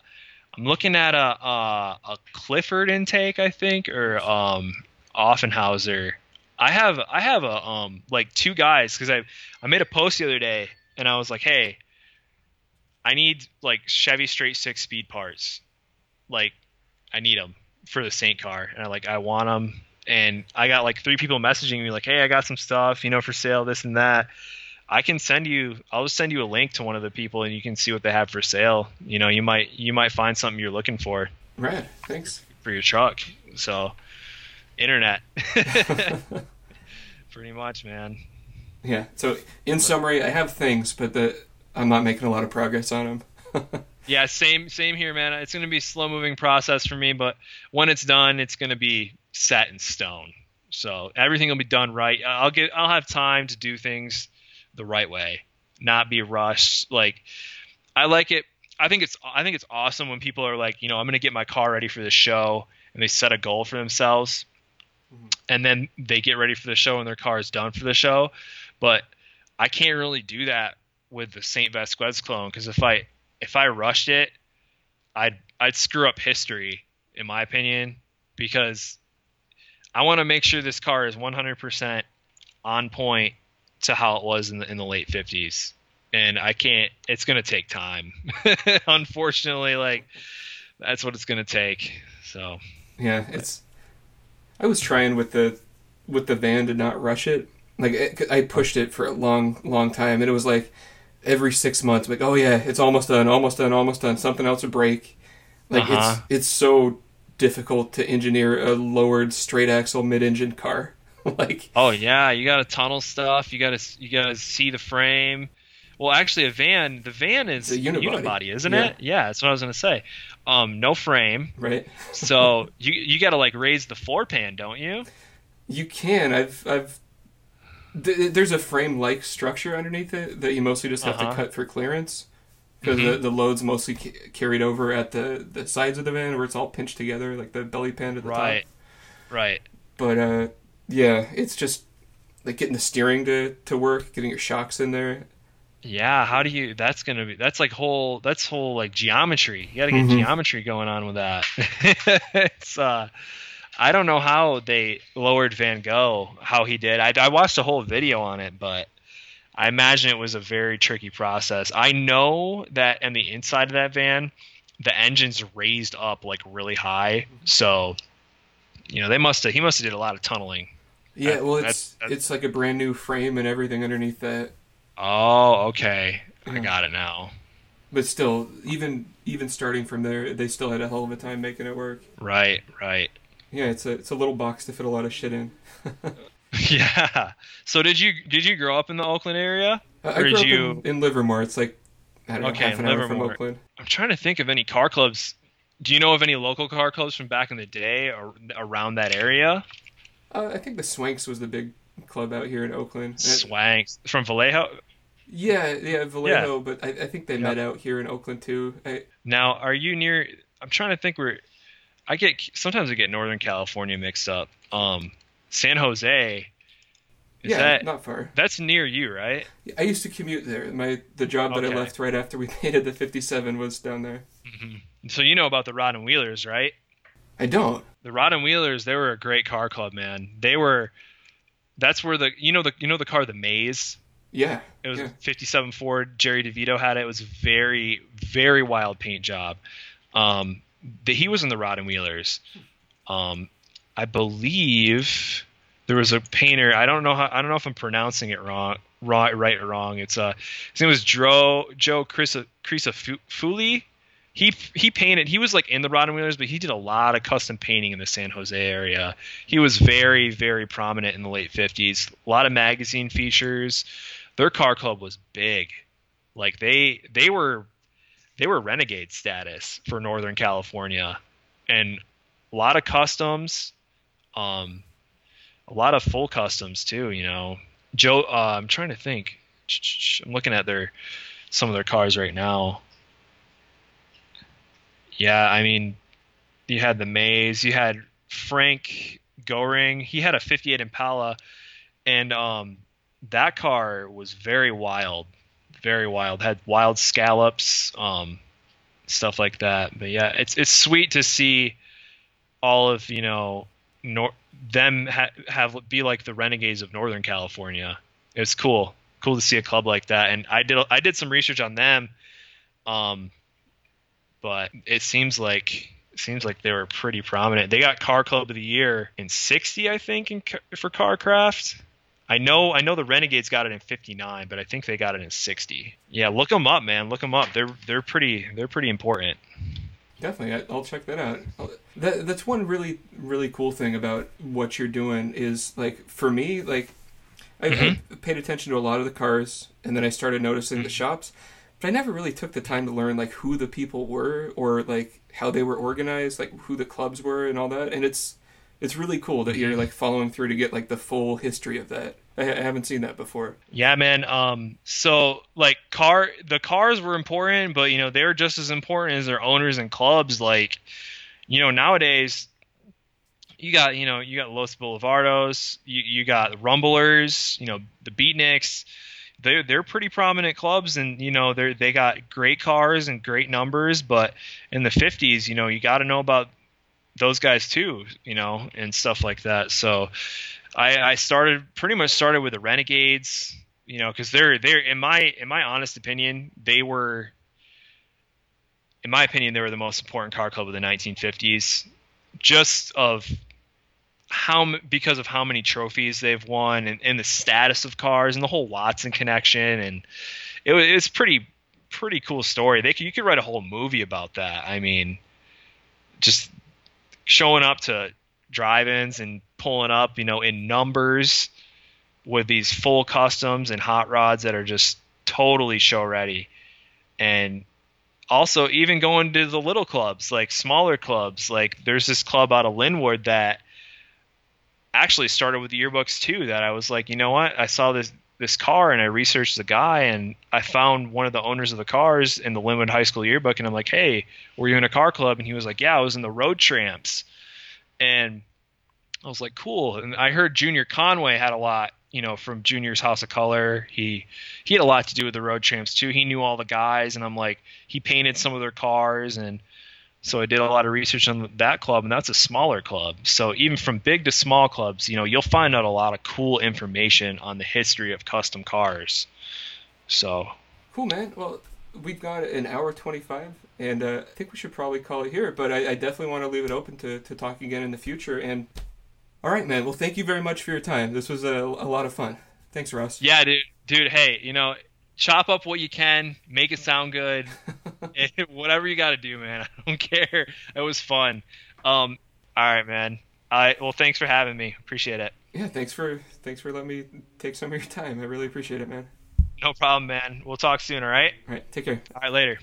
I'm looking at a a, a Clifford intake, I think, or um, Offenhauser. I have I have a um like two guys because I I made a post the other day and I was like, hey, I need like Chevy straight six speed parts, like I need them for the Saint car, and I like I want them. And I got like three people messaging me like, "Hey, I got some stuff, you know, for sale, this and that." I can send you. I'll just send you a link to one of the people, and you can see what they have for sale. You know, you might you might find something you're looking for right. Thanks. for your truck. So, internet, [LAUGHS] pretty much, man. Yeah. So in summary, I have things, but the I'm not making a lot of progress on them. [LAUGHS] Yeah, same same here, man. It's gonna be a slow moving process for me, but when it's done, it's gonna be set in stone. So everything will be done right. I'll get I'll have time to do things the right way, not be rushed. Like I like it. I think it's I think it's awesome when people are like, you know, I'm gonna get my car ready for the show, and they set a goal for themselves, Mhm. and then they get ready for the show and their car is done for the show. But I can't really do that with the Saint Vasquez clone because if I if I rushed it, I'd I'd screw up history in my opinion because I want to make sure this car is 100% on point to how it was in the in the late 50s. And I can't it's going to take time. [LAUGHS] Unfortunately, like that's what it's going to take. So, Yeah, it's. I was trying with the with the van to not rush it. Like it, I pushed it for a long, long time, and it was like every six months, like, oh yeah, it's almost done, almost done, almost done. Something else would break. Like Uh-huh. it's it's so difficult to engineer a lowered straight axle mid engine car. [LAUGHS] like oh yeah, you got to tunnel stuff, you got to you got to see the frame. Well, actually a van, the van is a unibody. isn't Yeah. it? Yeah, that's what I was to say. Um no frame. right, So, [LAUGHS] you you got to like raise the floor pan, don't you? you can. I've I've. Th- there's a frame like structure underneath it that you mostly just have Uh-huh. to cut for clearance. because Mhm. the, the load's mostly ca- carried over at the, the sides of the van where it's all pinched together, like the belly pan at the Right. top. Right. But uh, yeah, it's just like getting the steering to, to work, getting your shocks in there. Yeah, how do you that's going to be that's like whole that's whole like geometry. You got to get Mhm. geometry going on with that. [LAUGHS] it's uh I don't know how they lowered Van Gogh, how he did. I, I watched a whole video on it, but I imagine it was a very tricky process. I know that on the inside of that van, the engine's raised up like really high, so you know, they must have he must have did a lot of tunneling. Yeah, That- well, it's that's- it's like a brand new frame and everything underneath that. Oh, okay. I got it now. But still, even even starting from there, they still had a hell of a time making it work. Right, right. Yeah, it's a it's a little box to fit a lot of shit in. [LAUGHS] Yeah. So did you did you grow up in the Oakland area? I, I grew did up you- in, in Livermore. It's like I don't know, Okay, half an hour from Livermore. Oakland. I'm trying to think of any car clubs. Do you know of any local car clubs from back in the day or around that area? Uh, I think the Swanks was the big club out here in Oakland. And- Swanks from Vallejo. yeah, yeah, Vallejo, but I, I think they met out here in Oakland too. I, Now, are you near? I'm trying to think where. I get sometimes I get Northern California mixed up. Um, San Jose. Is yeah, that not far. that's near you, right? I used to commute there. My the job that Okay. I left right after we [LAUGHS] painted the 57 was down there. So you know about the Rod and Wheelers, right? I don't. The Rod and Wheelers, they were a great car club, man. They were. That's where the you know the you know the car the Maze. Yeah. It was yeah. 57 Ford. Jerry DeVito had it. It was very, very wild paint job. Um, the, he was in the Rod and Wheelers. Um, I believe there was a painter. I don't know how. I don't know if I'm pronouncing it wrong, right, or wrong. It's uh, his name was Joe Fu- Fuli. He he painted. He was like in the Rod and Wheelers, but he did a lot of custom painting in the San Jose area. He was very, very prominent in the late 50s. A lot of magazine features their car club was big. Like they they were they were renegade status for Northern California, and a lot of customs, um, a lot of full customs too. You know, Joe. Uh, I'm trying to think. I'm looking at their some of their cars right now. Yeah, I mean, you had the Maze, you had Frank Goring. He had a 58 Impala, and um, that car was very wild, very wild. Had wild scallops, um, stuff like that. But yeah, it's it's sweet to see all of you know nor- them ha- have be like the renegades of Northern California. It's cool, cool to see a club like that. And I did I did some research on them, um, but it seems like. Seems like they were pretty prominent. They got Car Club of the Year in '60, I think, in, for CarCraft. I know I know the Renegades got it in 59, but I think they got it in 60. Yeah, look them up, man. Look them up. They're they're pretty they're pretty important. Definitely, I'll check that out. Oh, that that's one really really cool thing about what you're doing is like for me like I, I mm-hmm. paid attention to a lot of the cars and then I started noticing the mm-hmm. shops, but I never really took the time to learn like who the people were or like how they were organized, like who the clubs were and all that. And it's it's really cool that you're like following through to get like the full history of that. I, I haven't seen that before. Yeah, man. Um, so like car, the cars were important, but you know they were just as important as their owners and clubs. Like, you know, nowadays you got you know you got Los Boulevardos, you you got Rumblers, you know the Beatniks. They're they're pretty prominent clubs, and you know they they got great cars and great numbers. But in the '50s, you know you got to know about those guys too, you know, and stuff like that. So I, I started pretty much started with the Renegades, you know, because they're they're in my in my honest opinion they were, in my opinion, they were the most important car club of the 1950s, just of how because of how many trophies they've won and, and the status of cars and the whole Watson connection and it was it's pretty pretty cool story. They could, you could write a whole movie about that. I mean, just showing up to drive-ins and pulling up, you know, in numbers with these full customs and hot rods that are just totally show ready. And also even going to the little clubs, like smaller clubs, like there's this club out of Lynwood that actually started with the yearbooks too that I was like, you know what? I saw this this car and I researched the guy and I found one of the owners of the cars in the Lynwood High School yearbook and I'm like, "Hey, were you in a car club?" And he was like, "Yeah, I was in the Road Tramps." And I was like, "Cool." And I heard Junior Conway had a lot, you know, from Junior's House of Color. He he had a lot to do with the Road Tramps too. He knew all the guys and I'm like, he painted some of their cars and so I did a lot of research on that club, and that's a smaller club. So even from big to small clubs, you know, you'll find out a lot of cool information on the history of custom cars. So Cool, man. Well, we've got an hour 25, and uh, I think we should probably call it here, but I, I definitely want to leave it open to, to talk again in the future. And all right, man. Well, thank you very much for your time. This was a, a lot of fun. Thanks, Ross. Yeah, dude. Dude, hey, you know, chop up what you can, make it sound good. [LAUGHS] [LAUGHS] Whatever you got to do, man. [LAUGHS] I don't care. It was fun. Um, all right, man. I well, thanks for having me. Appreciate it. Yeah, thanks for thanks for letting me take some of your time. I really appreciate it, man. No problem, man. We'll talk soon, all right? All right, take care. All right, later.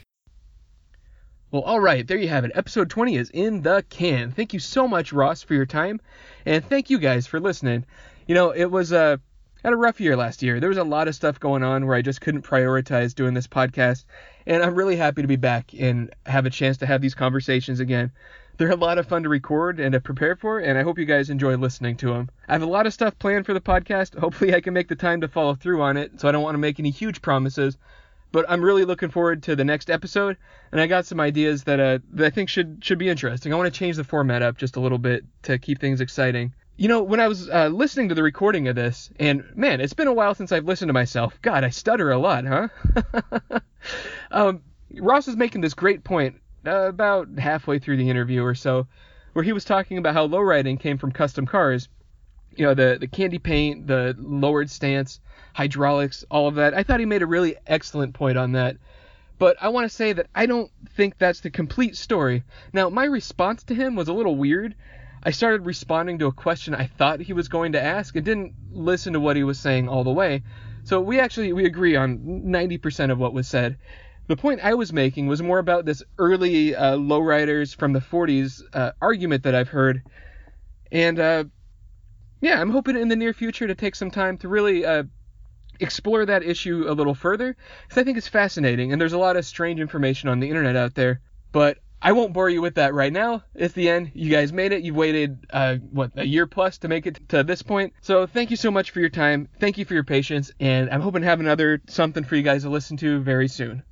Well, all right, there you have it. Episode 20 is in the can. Thank you so much, Ross, for your time, and thank you guys for listening. You know, it was a had a rough year last year. There was a lot of stuff going on where I just couldn't prioritize doing this podcast, and I'm really happy to be back and have a chance to have these conversations again. They're a lot of fun to record and to prepare for, and I hope you guys enjoy listening to them. I have a lot of stuff planned for the podcast. Hopefully, I can make the time to follow through on it, so I don't want to make any huge promises. But I'm really looking forward to the next episode, and I got some ideas that, uh, that I think should should be interesting. I want to change the format up just a little bit to keep things exciting. You know, when I was uh, listening to the recording of this, and man, it's been a while since I've listened to myself. God, I stutter a lot, huh? [LAUGHS] um, Ross was making this great point uh, about halfway through the interview or so, where he was talking about how lowriding came from custom cars. You know, the the candy paint, the lowered stance, hydraulics, all of that. I thought he made a really excellent point on that. But I want to say that I don't think that's the complete story. Now, my response to him was a little weird. I started responding to a question I thought he was going to ask and didn't listen to what he was saying all the way. So we actually we agree on 90% of what was said. The point I was making was more about this early uh, lowriders from the 40s uh, argument that I've heard. And uh, yeah, I'm hoping in the near future to take some time to really uh, explore that issue a little further because I think it's fascinating and there's a lot of strange information on the internet out there. But I won't bore you with that right now. It's the end. You guys made it. You've waited, uh, what, a year plus to make it to this point. So thank you so much for your time. Thank you for your patience. And I'm hoping to have another something for you guys to listen to very soon.